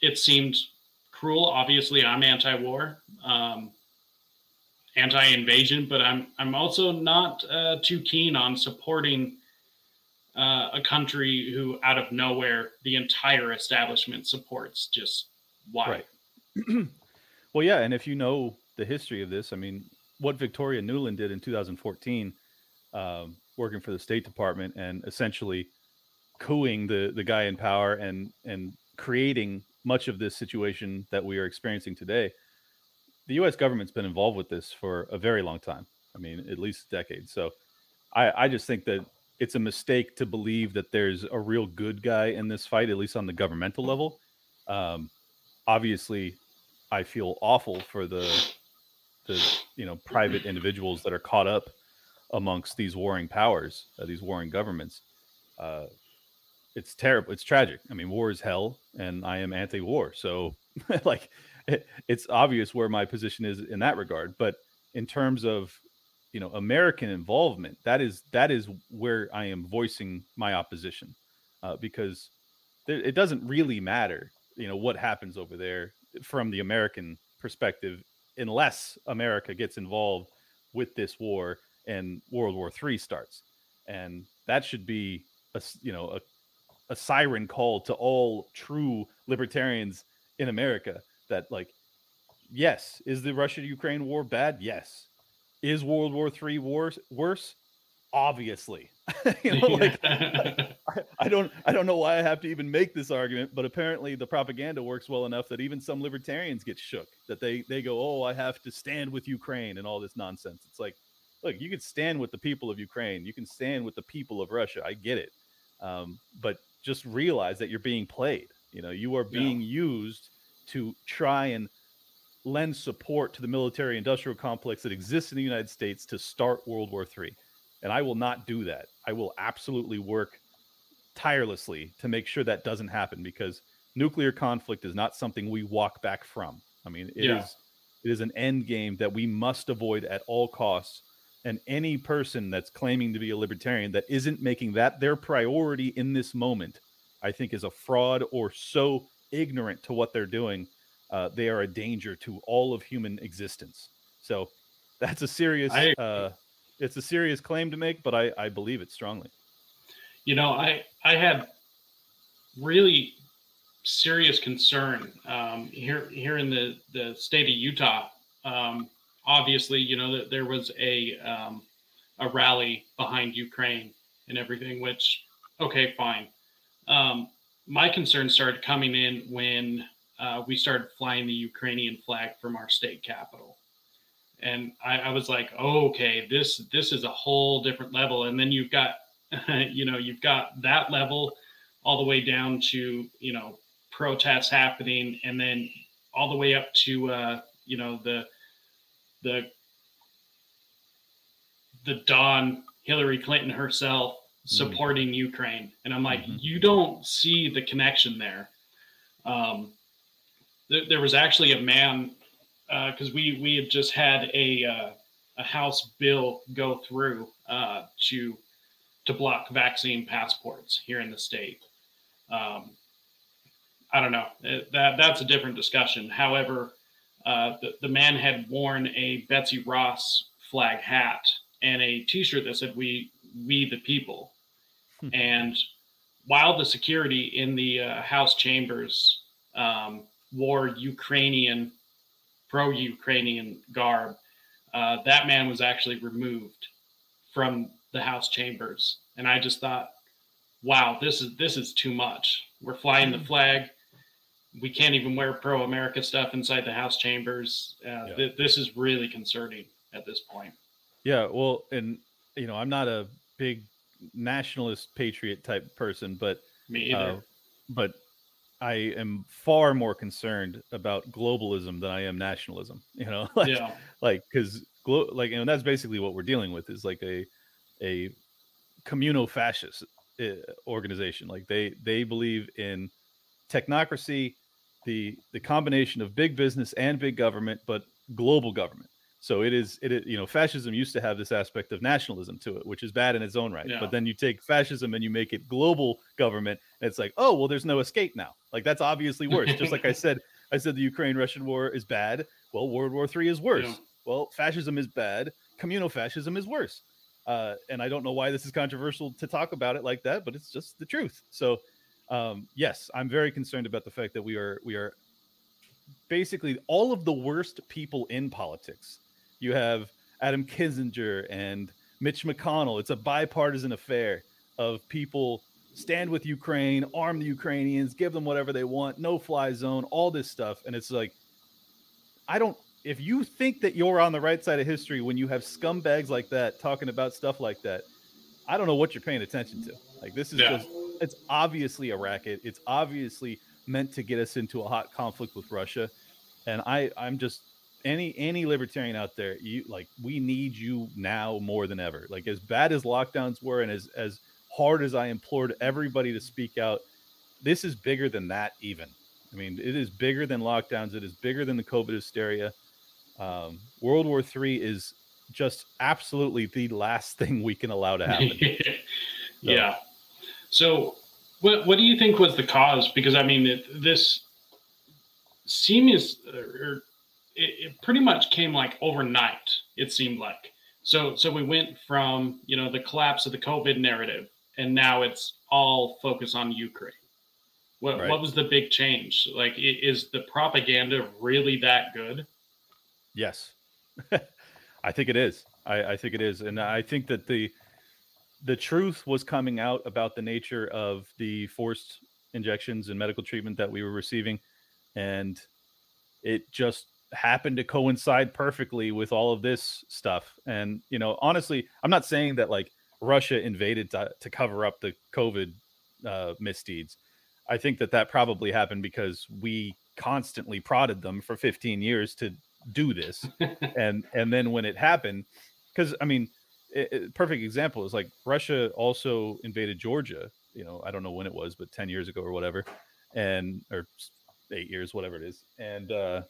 it seemed cruel. Obviously, I'm anti-war. Um, anti-invasion, but I'm I'm also not uh, too keen on supporting uh, a country who, out of nowhere, the entire establishment supports. Just why? Right. well, yeah, and if you know the history of this, I mean, what Victoria Nuland did in 2014, um, working for the State Department and essentially cooing the the guy in power and and creating much of this situation that we are experiencing today. The U.S. government's been involved with this for a very long time. I mean, at least a decade. So, I I just think that it's a mistake to believe that there's a real good guy in this fight, at least on the governmental level. Um, obviously I feel awful for the the you know private individuals that are caught up amongst these warring powers, uh, these warring governments. Uh, it's terrible. It's tragic. I mean, war is hell, and I am anti-war. So, like, it, it's obvious where my position is in that regard. But in terms of you know American involvement, that is that is where I am voicing my opposition, uh, because it doesn't really matter you know what happens over there from the American perspective, unless America gets involved with this war and World War III starts, and that should be a you know a, a siren call to all true libertarians in America that like, yes, is the Russia Ukraine war bad? Yes, is World War III worse? Obviously, you know like I, I don't I don't know why I have to even make this argument, but apparently the propaganda works well enough that even some libertarians get shook that they they go, "Oh, I have to stand with Ukraine" and all this nonsense. It's like, look, you can stand with the people of Ukraine, you can stand with the people of Russia. I get it, um, but just realize that you're being played. You know, you are Yeah. being used to try and lend support to the military industrial complex that exists in the United States to start World War III. And I will not do that. I will absolutely work tirelessly to make sure that doesn't happen because nuclear conflict is not something we walk back from. I mean, it is Yeah. it is an end game that we must avoid at all costs. And any person that's claiming to be a libertarian that isn't making that their priority in this moment, I think is a fraud or so ignorant to what they're doing. Uh, they are a danger to all of human existence. So that's a serious uh, it's a serious claim to make, but I, I believe it strongly. you know, I I had really serious concern um, here here in the the state of Utah. Um, obviously, you know that there was a um, a rally behind Ukraine and everything, which okay, fine. Um, my concern started coming in when uh, we started flying the Ukrainian flag from our state capitol. And I, I was like, oh, okay, this this is a whole different level. And then you've got you know you've got that level all the way down to you know protests happening and then all the way up to uh you know the the the dawn hillary clinton herself supporting ukraine and i'm like Mhm. you don't see the connection there um there, there was actually a man because we we had just had a uh, a house bill go through uh, to to block vaccine passports here in the state. Um, I don't know. It- that that's a different discussion. However, uh, the, the man had worn a Betsy Ross flag hat and a T-shirt that said "We We the People," Hmm. and while the security in the uh, House chambers um, wore Ukrainian pro-Ukrainian garb, uh, that man was actually removed from the House chambers, and I just thought, wow, this is this is too much. We're flying the flag. We can't even wear pro-America stuff inside the House chambers. Uh, Yeah. th- this is really concerning at this point. Yeah, well, and you know, I'm not a big nationalist patriot type person, but Me either. uh, but I am far more concerned about globalism than I am nationalism. You know, like yeah. like because glo- like and that's basically what we're dealing with is like a a communal fascist uh, organization. Like they they believe in technocracy, the the combination of big business and big government, but global government. So it is it is, you know fascism used to have this aspect of nationalism to it, which is bad in its own right. Yeah. But then you take fascism and you make it global government, and it's like, oh well, there's no escape now. Like that's obviously worse. Just like I said, I said the Ukraine Russian war is bad. Well, World War Three is worse. Yeah. Well, fascism is bad. Communal fascism is worse. Uh, and I don't know why this is controversial to talk about it like that, but it's just the truth. So, um, yes, I'm very concerned about the fact that we are we are basically all of the worst people in politics. You have Adam Kinzinger and Mitch McConnell. It's a bipartisan affair of people stand with Ukraine, arm the Ukrainians, give them whatever they want, no fly zone, all this stuff. And it's like, I don't, if you think that you're on the right side of history when you have scumbags like that talking about stuff like that, I don't know what you're paying attention to. Like, this is Yeah. just, it's obviously a racket. It's obviously meant to get us into a hot conflict with Russia. And I, I'm just, any any libertarian out there you like we need you now more than ever like as bad as lockdowns were and as as hard as i implored everybody to speak out this is bigger than that even i mean it is bigger than lockdowns it is bigger than the covid hysteria um, world war three is just absolutely the last thing we can allow to happen yeah. So, what what do you think was the cause? Because I mean, it, this seems or it, it pretty much came like overnight. It seemed like so. So we went from you know the collapse of the COVID narrative, and now it's all focus on Ukraine. What Right. what was the big change? Like, is the propaganda really that good? Yes, I think it is. I, I think it is, and I think that the the truth was coming out about the nature of the forced injections and medical treatment that we were receiving, and it just happened to coincide perfectly with all of this stuff. And you know, honestly, I'm not saying that like Russia invaded to, to cover up the COVID uh, misdeeds. I think that that probably happened because we constantly prodded them for 15 years to do this. And and then when it happened because i mean it, it- perfect example is like russia also invaded georgia you know i don't know when it was but 10 years ago or whatever and or eight years whatever it is. And uh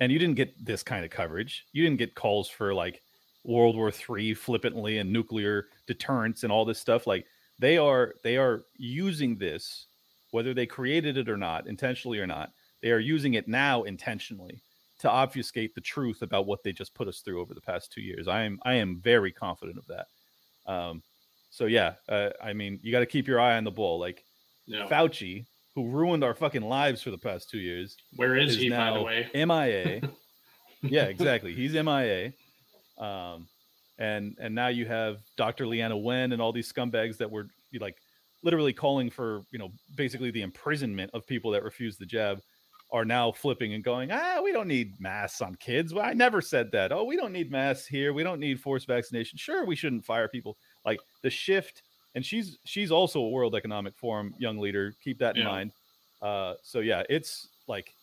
and you didn't get this kind of coverage. You didn't get calls for like world war three flippantly and nuclear deterrence and all this stuff like they are they are using this whether they created it or not intentionally or not they are using it now intentionally to obfuscate the truth about what they just put us through over the past two years. I am I am very confident of that. Um, so yeah, uh, I mean, you got to keep your eye on the ball. Like No. Fauci, who ruined our fucking lives for the past two years, Where is, is he, by now the way? MIA. yeah, exactly. He's MIA. Um, and and now you have Dr. Leana Wen and all these scumbags that were like literally calling for you know basically the imprisonment of people that refuse the jab are now flipping and going ah we don't need masks on kids. Well, i never said that. Oh we don't need masks here. We don't need forced vaccination. Sure we shouldn't fire people. Like the shift and she's she's also a world economic forum young leader. Keep that in Yeah. mind. Uh so yeah it's like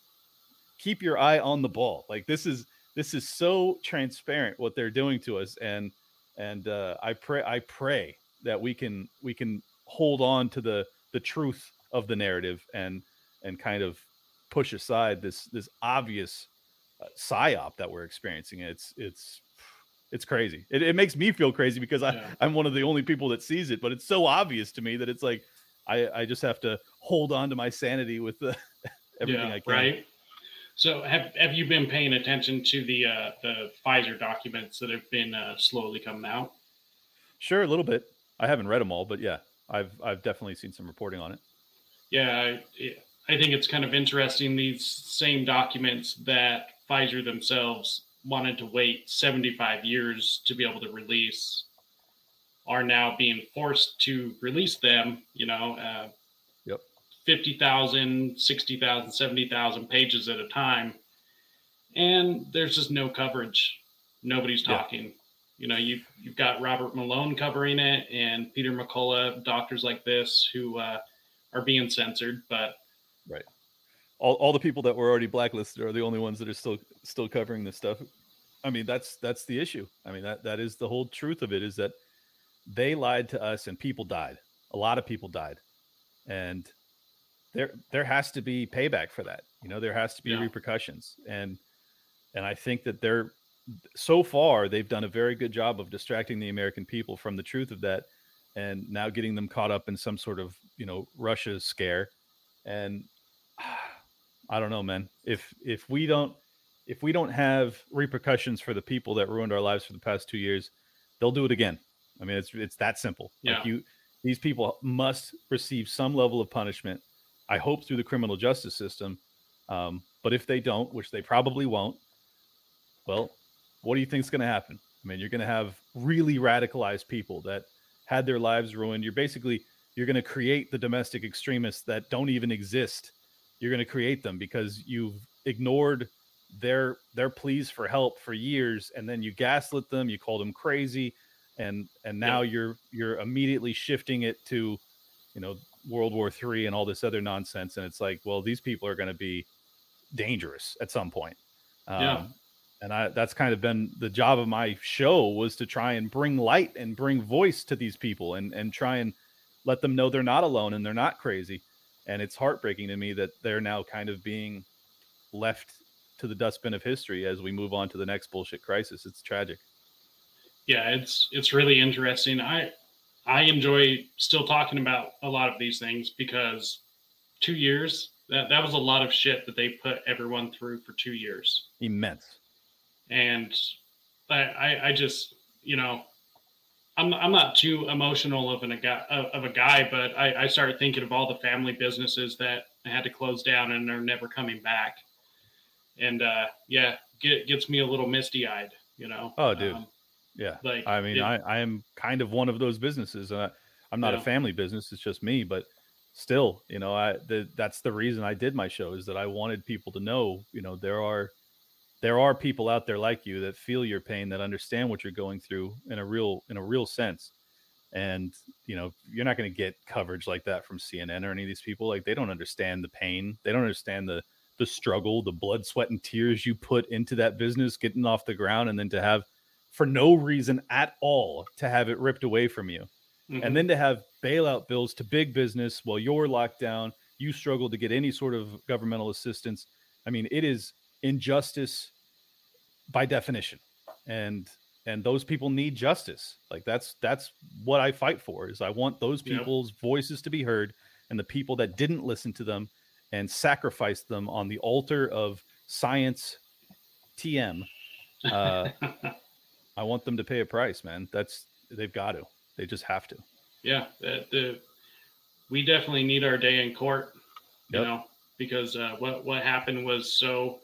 keep your eye on the ball. Like this is this is so transparent what they're doing to us and and uh i pray i pray that we can we can hold on to the the truth of the narrative and and kind of push aside this this obvious uh, psyop that we're experiencing it's it's it's crazy it, it makes me feel crazy because i Yeah. i'm one of the only people that sees it but it's so obvious to me that it's like i i just have to hold on to my sanity with the everything yeah, i can Right. So have have you been paying attention to the uh, the Pfizer documents that have been uh, slowly coming out? Sure, a little bit. I haven't read them all, but yeah, I've I've definitely seen some reporting on it. Yeah, I, I think it's kind of interesting. These same documents that Pfizer themselves wanted to wait 75 years to be able to release are now being forced to release them, you know, uh. 50,000, 60,000, 70,000 pages at a time. And there's just no coverage. Nobody's Yeah. talking. You know, you've, you've got Robert Malone covering it and Peter McCullough, doctors like this who uh, are being censored. But right. all, all the people that were already blacklisted are the only ones that are still still covering this stuff. I mean, that's that's the issue. I mean, that that is the whole truth of it is that they lied to us and people died. A lot of people died. And there there has to be payback for that. You know, there has to be Yeah. repercussions. And and I think that they're so far they've done a very good job of distracting the American people from the truth of that and now getting them caught up in some sort of, you know, Russia scare. And I don't know, man. If if we don't if we don't have repercussions for the people that ruined our lives for the past two years, they'll do it again. I mean, it's it's that simple. Yeah. Like you, these people must receive some level of punishment. I hope through the criminal justice system. Um, but if they don't, which they probably won't, well, what do you think is going to happen? I mean, you're going to have really radicalized people that had their lives ruined. You're basically you're going to create the domestic extremists that don't even exist. You're going to create them because you've ignored their their pleas for help for years, and then you gaslit them. You called them crazy, and and now you're you're immediately shifting it to, you know, World War Three and all this other nonsense. And it's like, well, these people are going to be dangerous at some point. Um, Yeah. And I, that's kind of been the job of my show was to try and bring light and bring voice to these people and, and try and let them know they're not alone and they're not crazy. And it's heartbreaking to me that they're now kind of being left to the dustbin of history as we move on to the next bullshit crisis. It's tragic. yeah it's it's really interesting i i enjoy still talking about a lot of these things because two years that, that was a lot of shit that they put everyone through for two years Immense. and i i, I just you know I'm, I'm not too emotional of an a guy of, of a guy, but I, I started thinking of all the family businesses that had to close down and are never coming back, and uh, yeah, get, gets me a little misty eyed, you know. Oh, dude. Um, Yeah. like I mean, it- I, I am kind of one of those businesses. Uh, I'm not Yeah. a family business; it's just me. But still, you know, I the, that's the reason I did my show is that I wanted people to know, you know, there are there are people out there like you that feel your pain, that understand what you're going through in a real in a real sense. And you know, you're not going to get coverage like that from CNN or any of these people. Like they don't understand the pain. They don't understand the the struggle, the blood, sweat, and tears you put into that business getting off the ground, and then to have for no reason at all to have it ripped away from you. mhm. And then to have bailout bills to big business while you're locked down, you struggle to get any sort of governmental assistance. I mean, it is injustice by definition. And and those people need justice. Like that's that's what I fight for is I want those people's voices to be heard and the people that didn't listen to them and sacrificed them on the altar of science TM uh, I want them to pay a price, man. That's they've got to. They just have to. yeah, the, the we definitely need our day in court, you Yep. know, because uh, what what happened was so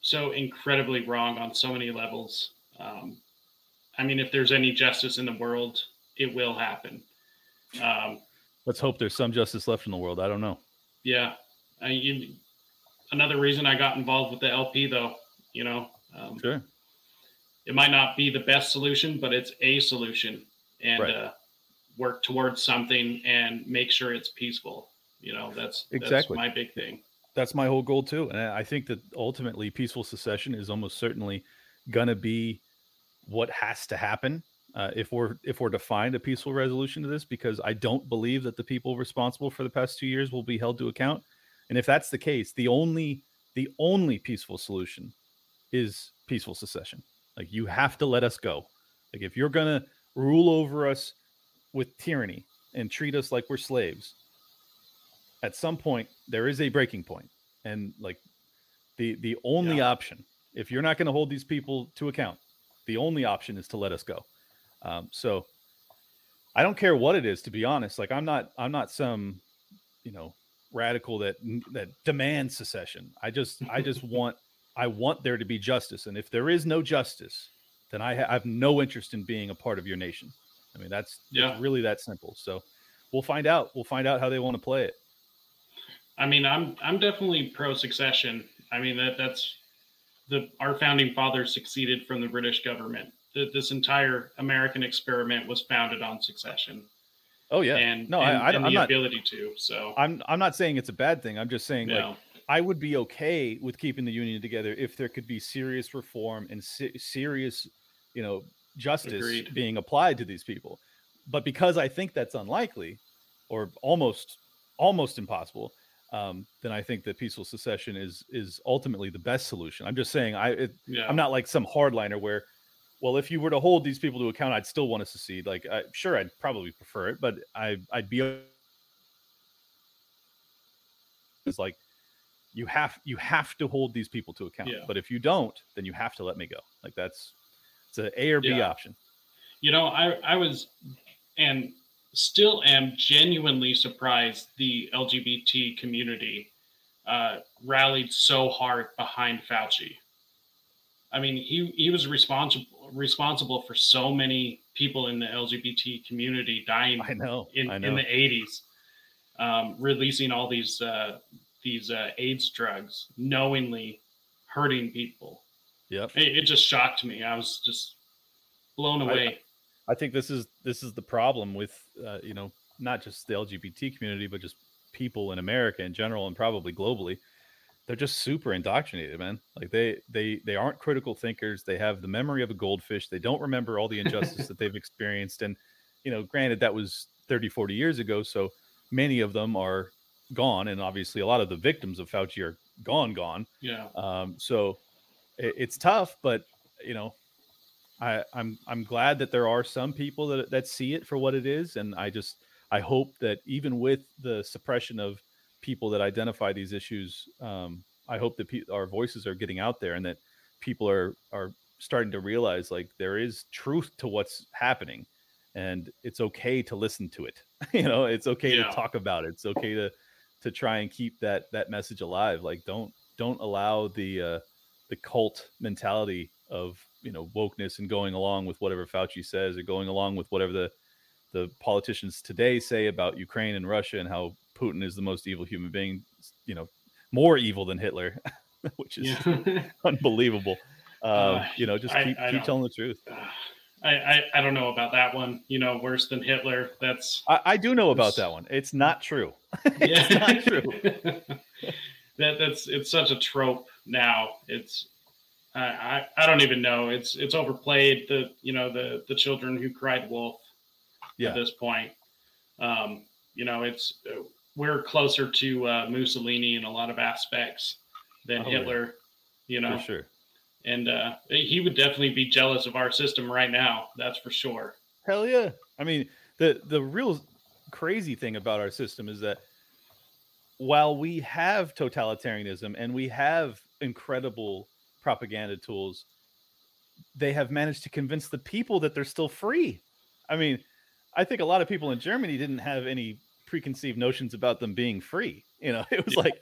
so incredibly wrong on so many levels. Um, I mean, if there's any justice in the world, it will happen. Um, Let's hope there's some justice left in the world. I don't know. yeah, I, you, another reason I got involved with the LP, though, you know, um, Sure. It might not be the best solution, but it's a solution, and Right. uh, work towards something and make sure it's peaceful. You know, that's Exactly. that's my big thing. That's my whole goal too. And I I think that ultimately peaceful secession is almost certainly gonna be what has to happen uh, if we're if we're to find a peaceful resolution to this, because I don't believe that the people responsible for the past two years will be held to account. And if that's the case, the only the only peaceful solution is peaceful secession. Like you have to let us go. Like if you're gonna rule over us with tyranny and treat us like we're slaves, at some point there is a breaking point. And like the the only Yeah. option, if you're not going to hold these people to account, the only option is to let us go. Um, so I don't care what it is, to be honest. Like I'm not I'm not some you know radical that that demands secession. I just I just want I want there to be justice, and if there is no justice, then I, ha- I have no interest in being a part of your nation. I mean that's Yeah. really that simple. So we'll find out. We'll find out how they want to play it. I mean, I'm I'm definitely pro succession. I mean that that's the our founding fathers succeeded from the British government. The, this entire American experiment was founded on succession Oh yeah. and no, and, I, I, and I'm the not. ability to. So I'm I'm not saying it's a bad thing. I'm just saying yeah, like I would be okay with keeping the union together if there could be serious reform and se- serious, you know, justice Agreed. being applied to these people. But because I think that's unlikely, or almost almost impossible, um, then I think that peaceful secession is is ultimately the best solution. I'm just saying I it, Yeah. I'm not like some hardliner where, well, if you were to hold these people to account, I'd still want to secede. Like, I, sure, I'd probably prefer it, but I I'd be it's like you have you have to hold these people to account. Yeah. But if you don't, then you have to let me go. Like that's it's a A or B Yeah. option. You know, I I was and still am genuinely surprised the LGBT community uh, rallied so hard behind Fauci. I mean, he he was responsible responsible for so many people in the LGBT community dying I know. in, I in the 80s, um, releasing all these uh, these uh, AIDS drugs, knowingly hurting people. yep. It, it just shocked me. I was just blown I- away. I think this is this is the problem with uh, you know not just the LGBT community, but just people in America in general and probably globally. They're just super indoctrinated, man. Like they they they aren't critical thinkers. They have the memory of a goldfish. They don't remember all the injustice that they've experienced. And you know, granted, that was 30, 40 years ago. So many of them are gone, and obviously a lot of the victims of Fauci are gone, gone. yeah. Um, so it, it's tough, but you know, I, I'm I'm glad that there are some people that that see it for what it is, and I just I hope that even with the suppression of people that identify these issues, um, I hope that pe- our voices are getting out there, and that people are are starting to realize like there is truth to what's happening, and it's okay to listen to it. you know, it's okay Yeah. to talk about it. It's okay to to try and keep that that message alive. Like don't don't allow the uh, the cult mentality of you know wokeness and going along with whatever Fauci says or going along with whatever the the politicians today say about Ukraine and Russia and how Putin is the most evil human being, you know, more evil than Hitler, which is Yeah. unbelievable. Um, Uh, you know, just keep I keep telling the truth. I, I, I don't know about that one. You know, worse than Hitler. That's I, I do know about that one. It's not true. yeah. it's not true. that that's it's such a trope now. It's I, I I don't even know. It's it's overplayed. The you know the the children who cried wolf Yeah. at this point. Um, you know, it's we're closer to uh, Mussolini in a lot of aspects than Oh, yeah. Hitler. You know, For sure. and uh, he would definitely be jealous of our system right now. That's for sure. Hell yeah. I mean, the the real crazy thing about our system is that while we have totalitarianism and we have incredible propaganda tools, they have managed to convince the people that they're still free. I mean, I think a lot of people in Germany didn't have any preconceived notions about them being free. You know, it was Yeah. like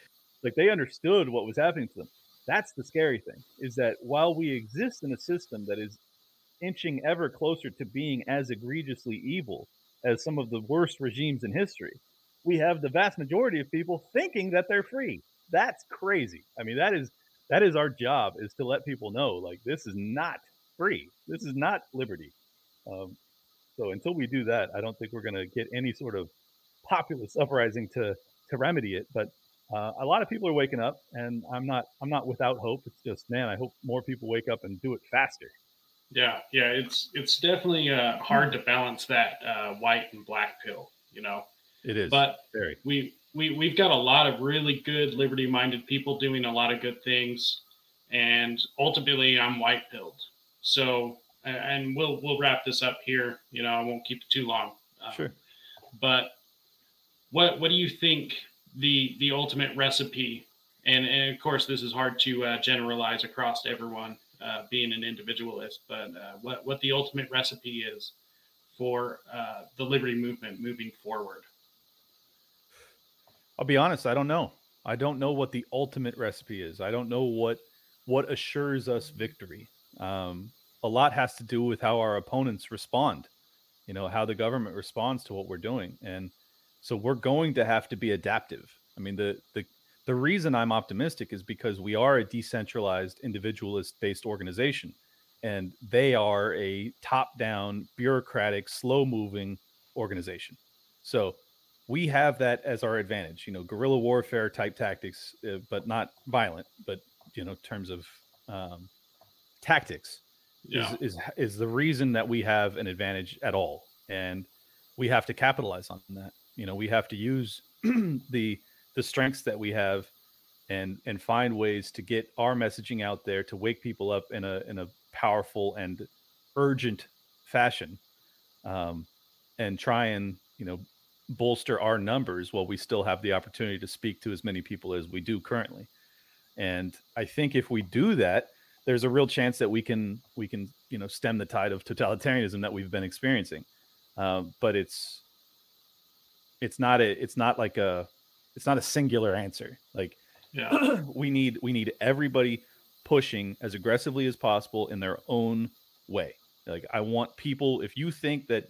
like they understood what was happening to them. That's the scary thing is that while we exist in a system that is inching ever closer to being as egregiously evil as some of the worst regimes in history, we have the vast majority of people thinking that they're free. That's crazy. I mean, that is that is our job is to let people know like this is not free. This is not liberty. Um, so until we do that, I don't think we're going to get any sort of populist uprising to to remedy it. But uh, a lot of people are waking up, and I'm not I'm not without hope. It's just man, I hope more people wake up and do it faster. Yeah, yeah, it's it's definitely uh, hard to balance that uh, white and black pill, you know. It is, But very. we we we've got a lot of really good liberty-minded people doing a lot of good things, and ultimately, I'm white pilled. So, and we'll we'll wrap this up here. You know, I won't keep it too long. Um, Sure. But what what do you think the the ultimate recipe? And and of course, this is hard to uh, generalize across everyone, uh, being an individualist. But uh, what what the ultimate recipe is for uh, the liberty movement moving forward? I'll be honest, I don't know. I don't know what the ultimate recipe is. I don't know what what assures us victory. Um, a lot has to do with how our opponents respond. You know, how the government responds to what we're doing, and so we're going to have to be adaptive. I mean, the the the reason I'm optimistic is because we are a decentralized, individualist based organization, and they are a top down, bureaucratic, slow moving organization. So we have that as our advantage. You know, guerrilla warfare type tactics, uh, but not violent. But you know, in terms of um, tactics, Yeah. is, is is the reason that we have an advantage at all, and we have to capitalize on that. You know, we have to use the the strengths that we have, and and find ways to get our messaging out there to wake people up in a in a powerful and urgent fashion, um, and try and you know bolster our numbers while we still have the opportunity to speak to as many people as we do currently. And I think if we do that, there's a real chance that we can we can you know stem the tide of totalitarianism that we've been experiencing. Um, but it's it's not a it's not like a it's not a singular answer. Like Yeah. we need we need everybody pushing as aggressively as possible in their own way. Like I want people if you think that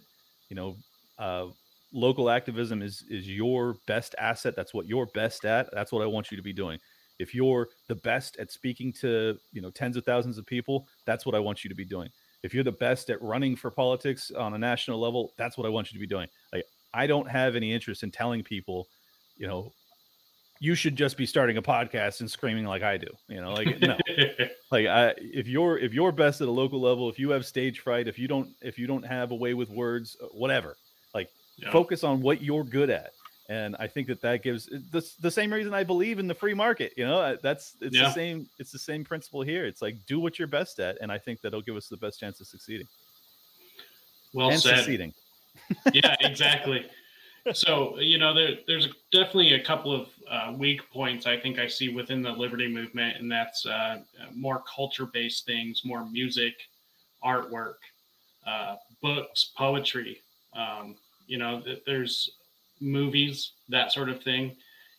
you know uh, local activism is is your best asset, that's what you're best at. That's what I want you to be doing. If you're the best at speaking to you know tens of thousands of people, that's what I want you to be doing. If you're the best at running for politics on a national level, that's what I want you to be doing. Like I don't have any interest in telling people, you know, you should just be starting a podcast and screaming like I do. You know, like no, like I, if you're if you're best at a local level, if you have stage fright, if you don't if you don't have a way with words, uh, whatever, like Yeah. focus on what you're good at. And I think that that gives the, the same reason I believe in the free market. You know, that's it's Yeah. the same it's the same principle here. It's like do what you're best at, and I think that'll give us the best chance of succeeding well and said. succeeding. yeah, exactly. So you know, there, there's definitely a couple of uh, weak points I think I see within the liberty movement, and that's uh, more culture-based things, more music, artwork, uh, books, poetry. Um, you know, th- there's movies, that sort of thing,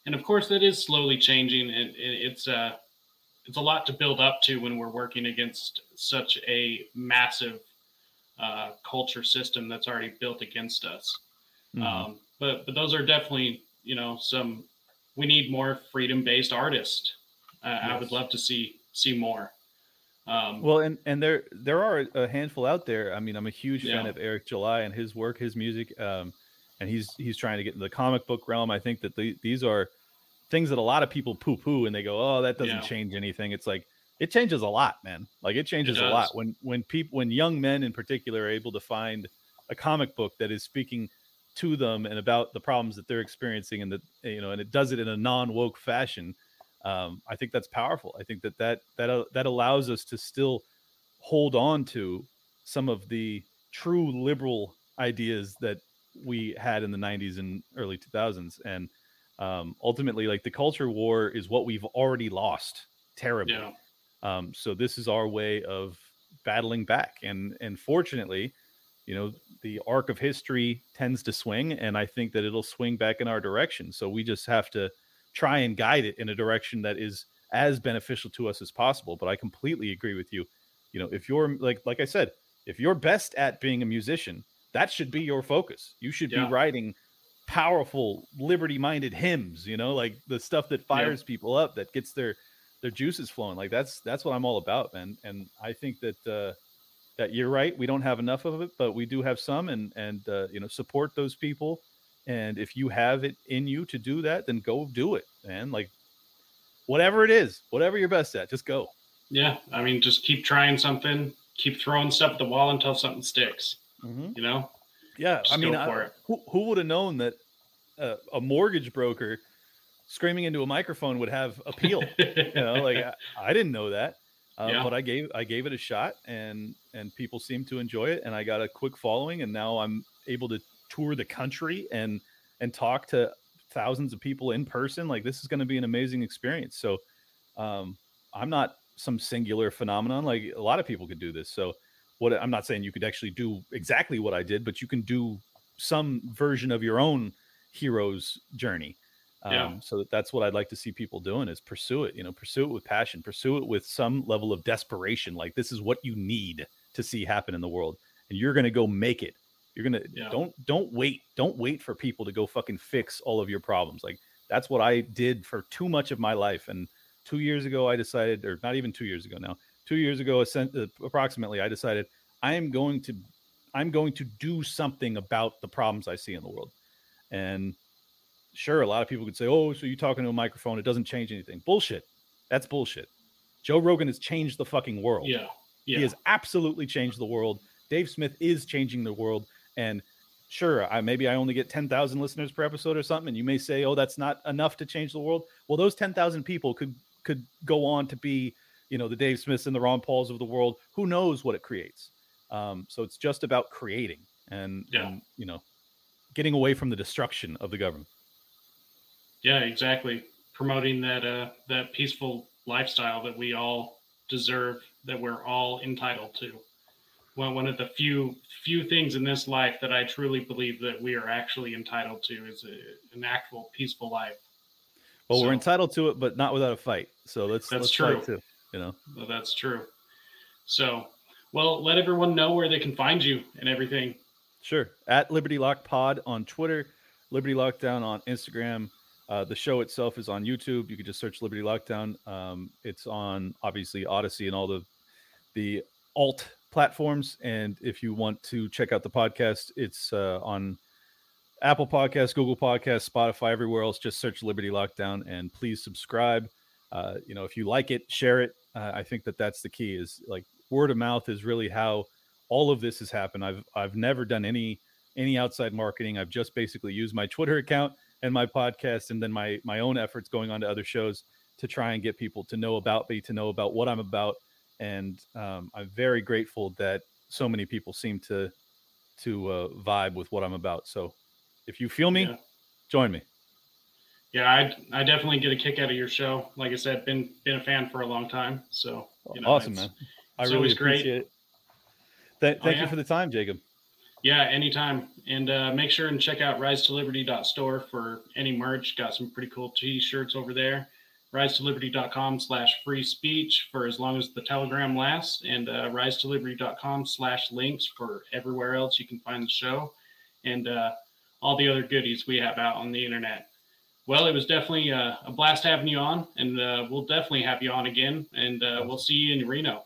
and of course, that is slowly changing, and it, it's uh, it's a lot to build up to when we're working against such a massive uh, culture system that's already built against us. Mhm. Um, but but those are definitely you know some we need more freedom based artists. Uh, I would love to see see more. Um, Well, and and there there are a handful out there. I mean, I'm a huge fan of Eric July and his work, his music, um, and he's he's trying to get into the comic book realm. I think that the, these are things that a lot of people poo poo and they go, "Oh, that doesn't Yeah. change anything." It's like it changes a lot, man. Like it changes a lot when when people when young men in particular are able to find a comic book that is speaking to them and about the problems that they're experiencing and that you know and it does it in a non woke fashion um, I think that's powerful. I think that that that uh, that allows us to still hold on to some of the true liberal ideas that we had in the 90s and early 2000s and um, ultimately like the culture war is what we've already lost terribly. Yeah, um, so this is our way of battling back, and and fortunately, you know, the arc of history tends to swing, and I think that it'll swing back in our direction. So we just have to try and guide it in a direction that is as beneficial to us as possible. But I completely agree with you. You know, if you're like like I said, if you're best at being a musician, that should be your focus. You should Yeah. be writing powerful liberty-minded hymns you know like the stuff that fires people up that gets their their juices flowing like that's that's what i'm all about man and i think that uh that you're right we don't have enough of it but we do have some and and uh, you know support those people and if you have it in you to do that then go do it man like whatever it is whatever you're best at just go yeah. I mean, just keep trying something, keep throwing stuff at the wall until something sticks. mm-hmm. You know, yeah Just i mean go I- it. who, who would have known that uh, a mortgage broker screaming into a microphone would have appeal you know like I, I didn't know that uh, Yeah. but i gave i gave it a shot and and people seemed to enjoy it and i got a quick following and now i'm able to tour the country and and talk to thousands of people in person. Like this is going to be an amazing experience. So um i'm not some singular phenomenon. Like a lot of people could do this. So what i'm not saying you could actually do exactly what i did but you can do some version of your own hero's journey um, Yeah. so that that's what i'd like to see people doing is pursue it you know pursue it with passion pursue it with some level of desperation like this is what you need to see happen in the world and you're going to go make it you're going to Yeah. don't don't wait don't wait for people to go fucking fix all of your problems like that's what i did for too much of my life and two years ago i decided or not even two years ago now two years ago uh, approximately i decided i am going to i'm going to do something about the problems i see in the world and sure, a lot of people could say, "Oh, so you're talking to a microphone? It doesn't change anything." Bullshit. That's bullshit. Joe Rogan has changed the fucking world. Yeah. Yeah. He has absolutely changed the world. Dave Smith is changing the world. And sure, I maybe I only get 10,000 listeners per episode or something. And you may say, oh, that's not enough to change the world. Well, those 10,000 people could could go on to be, you know, the Dave Smiths and the Ron Pauls of the world. Who knows what it creates? Um, so it's just about creating and, Yeah. and, you know, getting away from the destruction of the government. Yeah, exactly. Promoting that uh that peaceful lifestyle that we all deserve, that we're all entitled to. One one of the few few things in this life that I truly believe that we are actually entitled to is a, an actual peaceful life. Well, we're entitled to it, but not without a fight. So let's That's let's true. fight too. You know. Well, that's true. So, well, let everyone know where they can find you and everything. Sure. At Liberty Lock Pod on Twitter, Liberty Lockdown on Instagram. Uh, the show itself is on YouTube. You can just search Liberty Lockdown. Um, it's on obviously Odysee and all the the alt platforms. And if you want to check out the podcast, it's uh, on Apple Podcasts, Google Podcasts, Spotify, everywhere else. Just search Liberty Lockdown and please subscribe. Uh, you know, if you like it, share it. Uh, I think that that's the key. Is like word of mouth is really how all of this has happened. I've I've never done any any outside marketing. I've just basically used my Twitter account and my podcast, and then my my own efforts going on to other shows to try and get people to know about me, to know about what I'm about. And um, I'm very grateful that so many people seem to to uh, vibe with what I'm about. So if you feel me, Yeah. join me. Yeah, I I definitely get a kick out of your show. Like I said, been been a fan for a long time. So you know, awesome, man. I it's really always great. it. Th- Oh, thank yeah. you for the time, Jacob. Yeah, anytime. And uh, make sure and check out rise to liberty.store for any merch. Got some pretty cool t-shirts over there. Rise to liberty.com slash free speech for as long as the telegram lasts and uh, rise to liberty.com slash links for everywhere else you can find the show and uh, all the other goodies we have out on the internet. Well, it was definitely uh, a blast having you on, and uh, we'll definitely have you on again, and uh, we'll see you in Reno.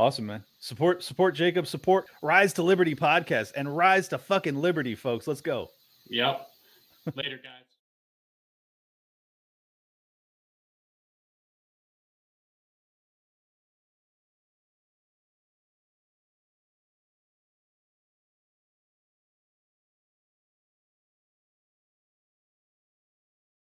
Awesome, man. Support support Jacob, support Rise to Liberty podcast and Rise to fucking Liberty, folks. Let's go. Yep. Later, guys.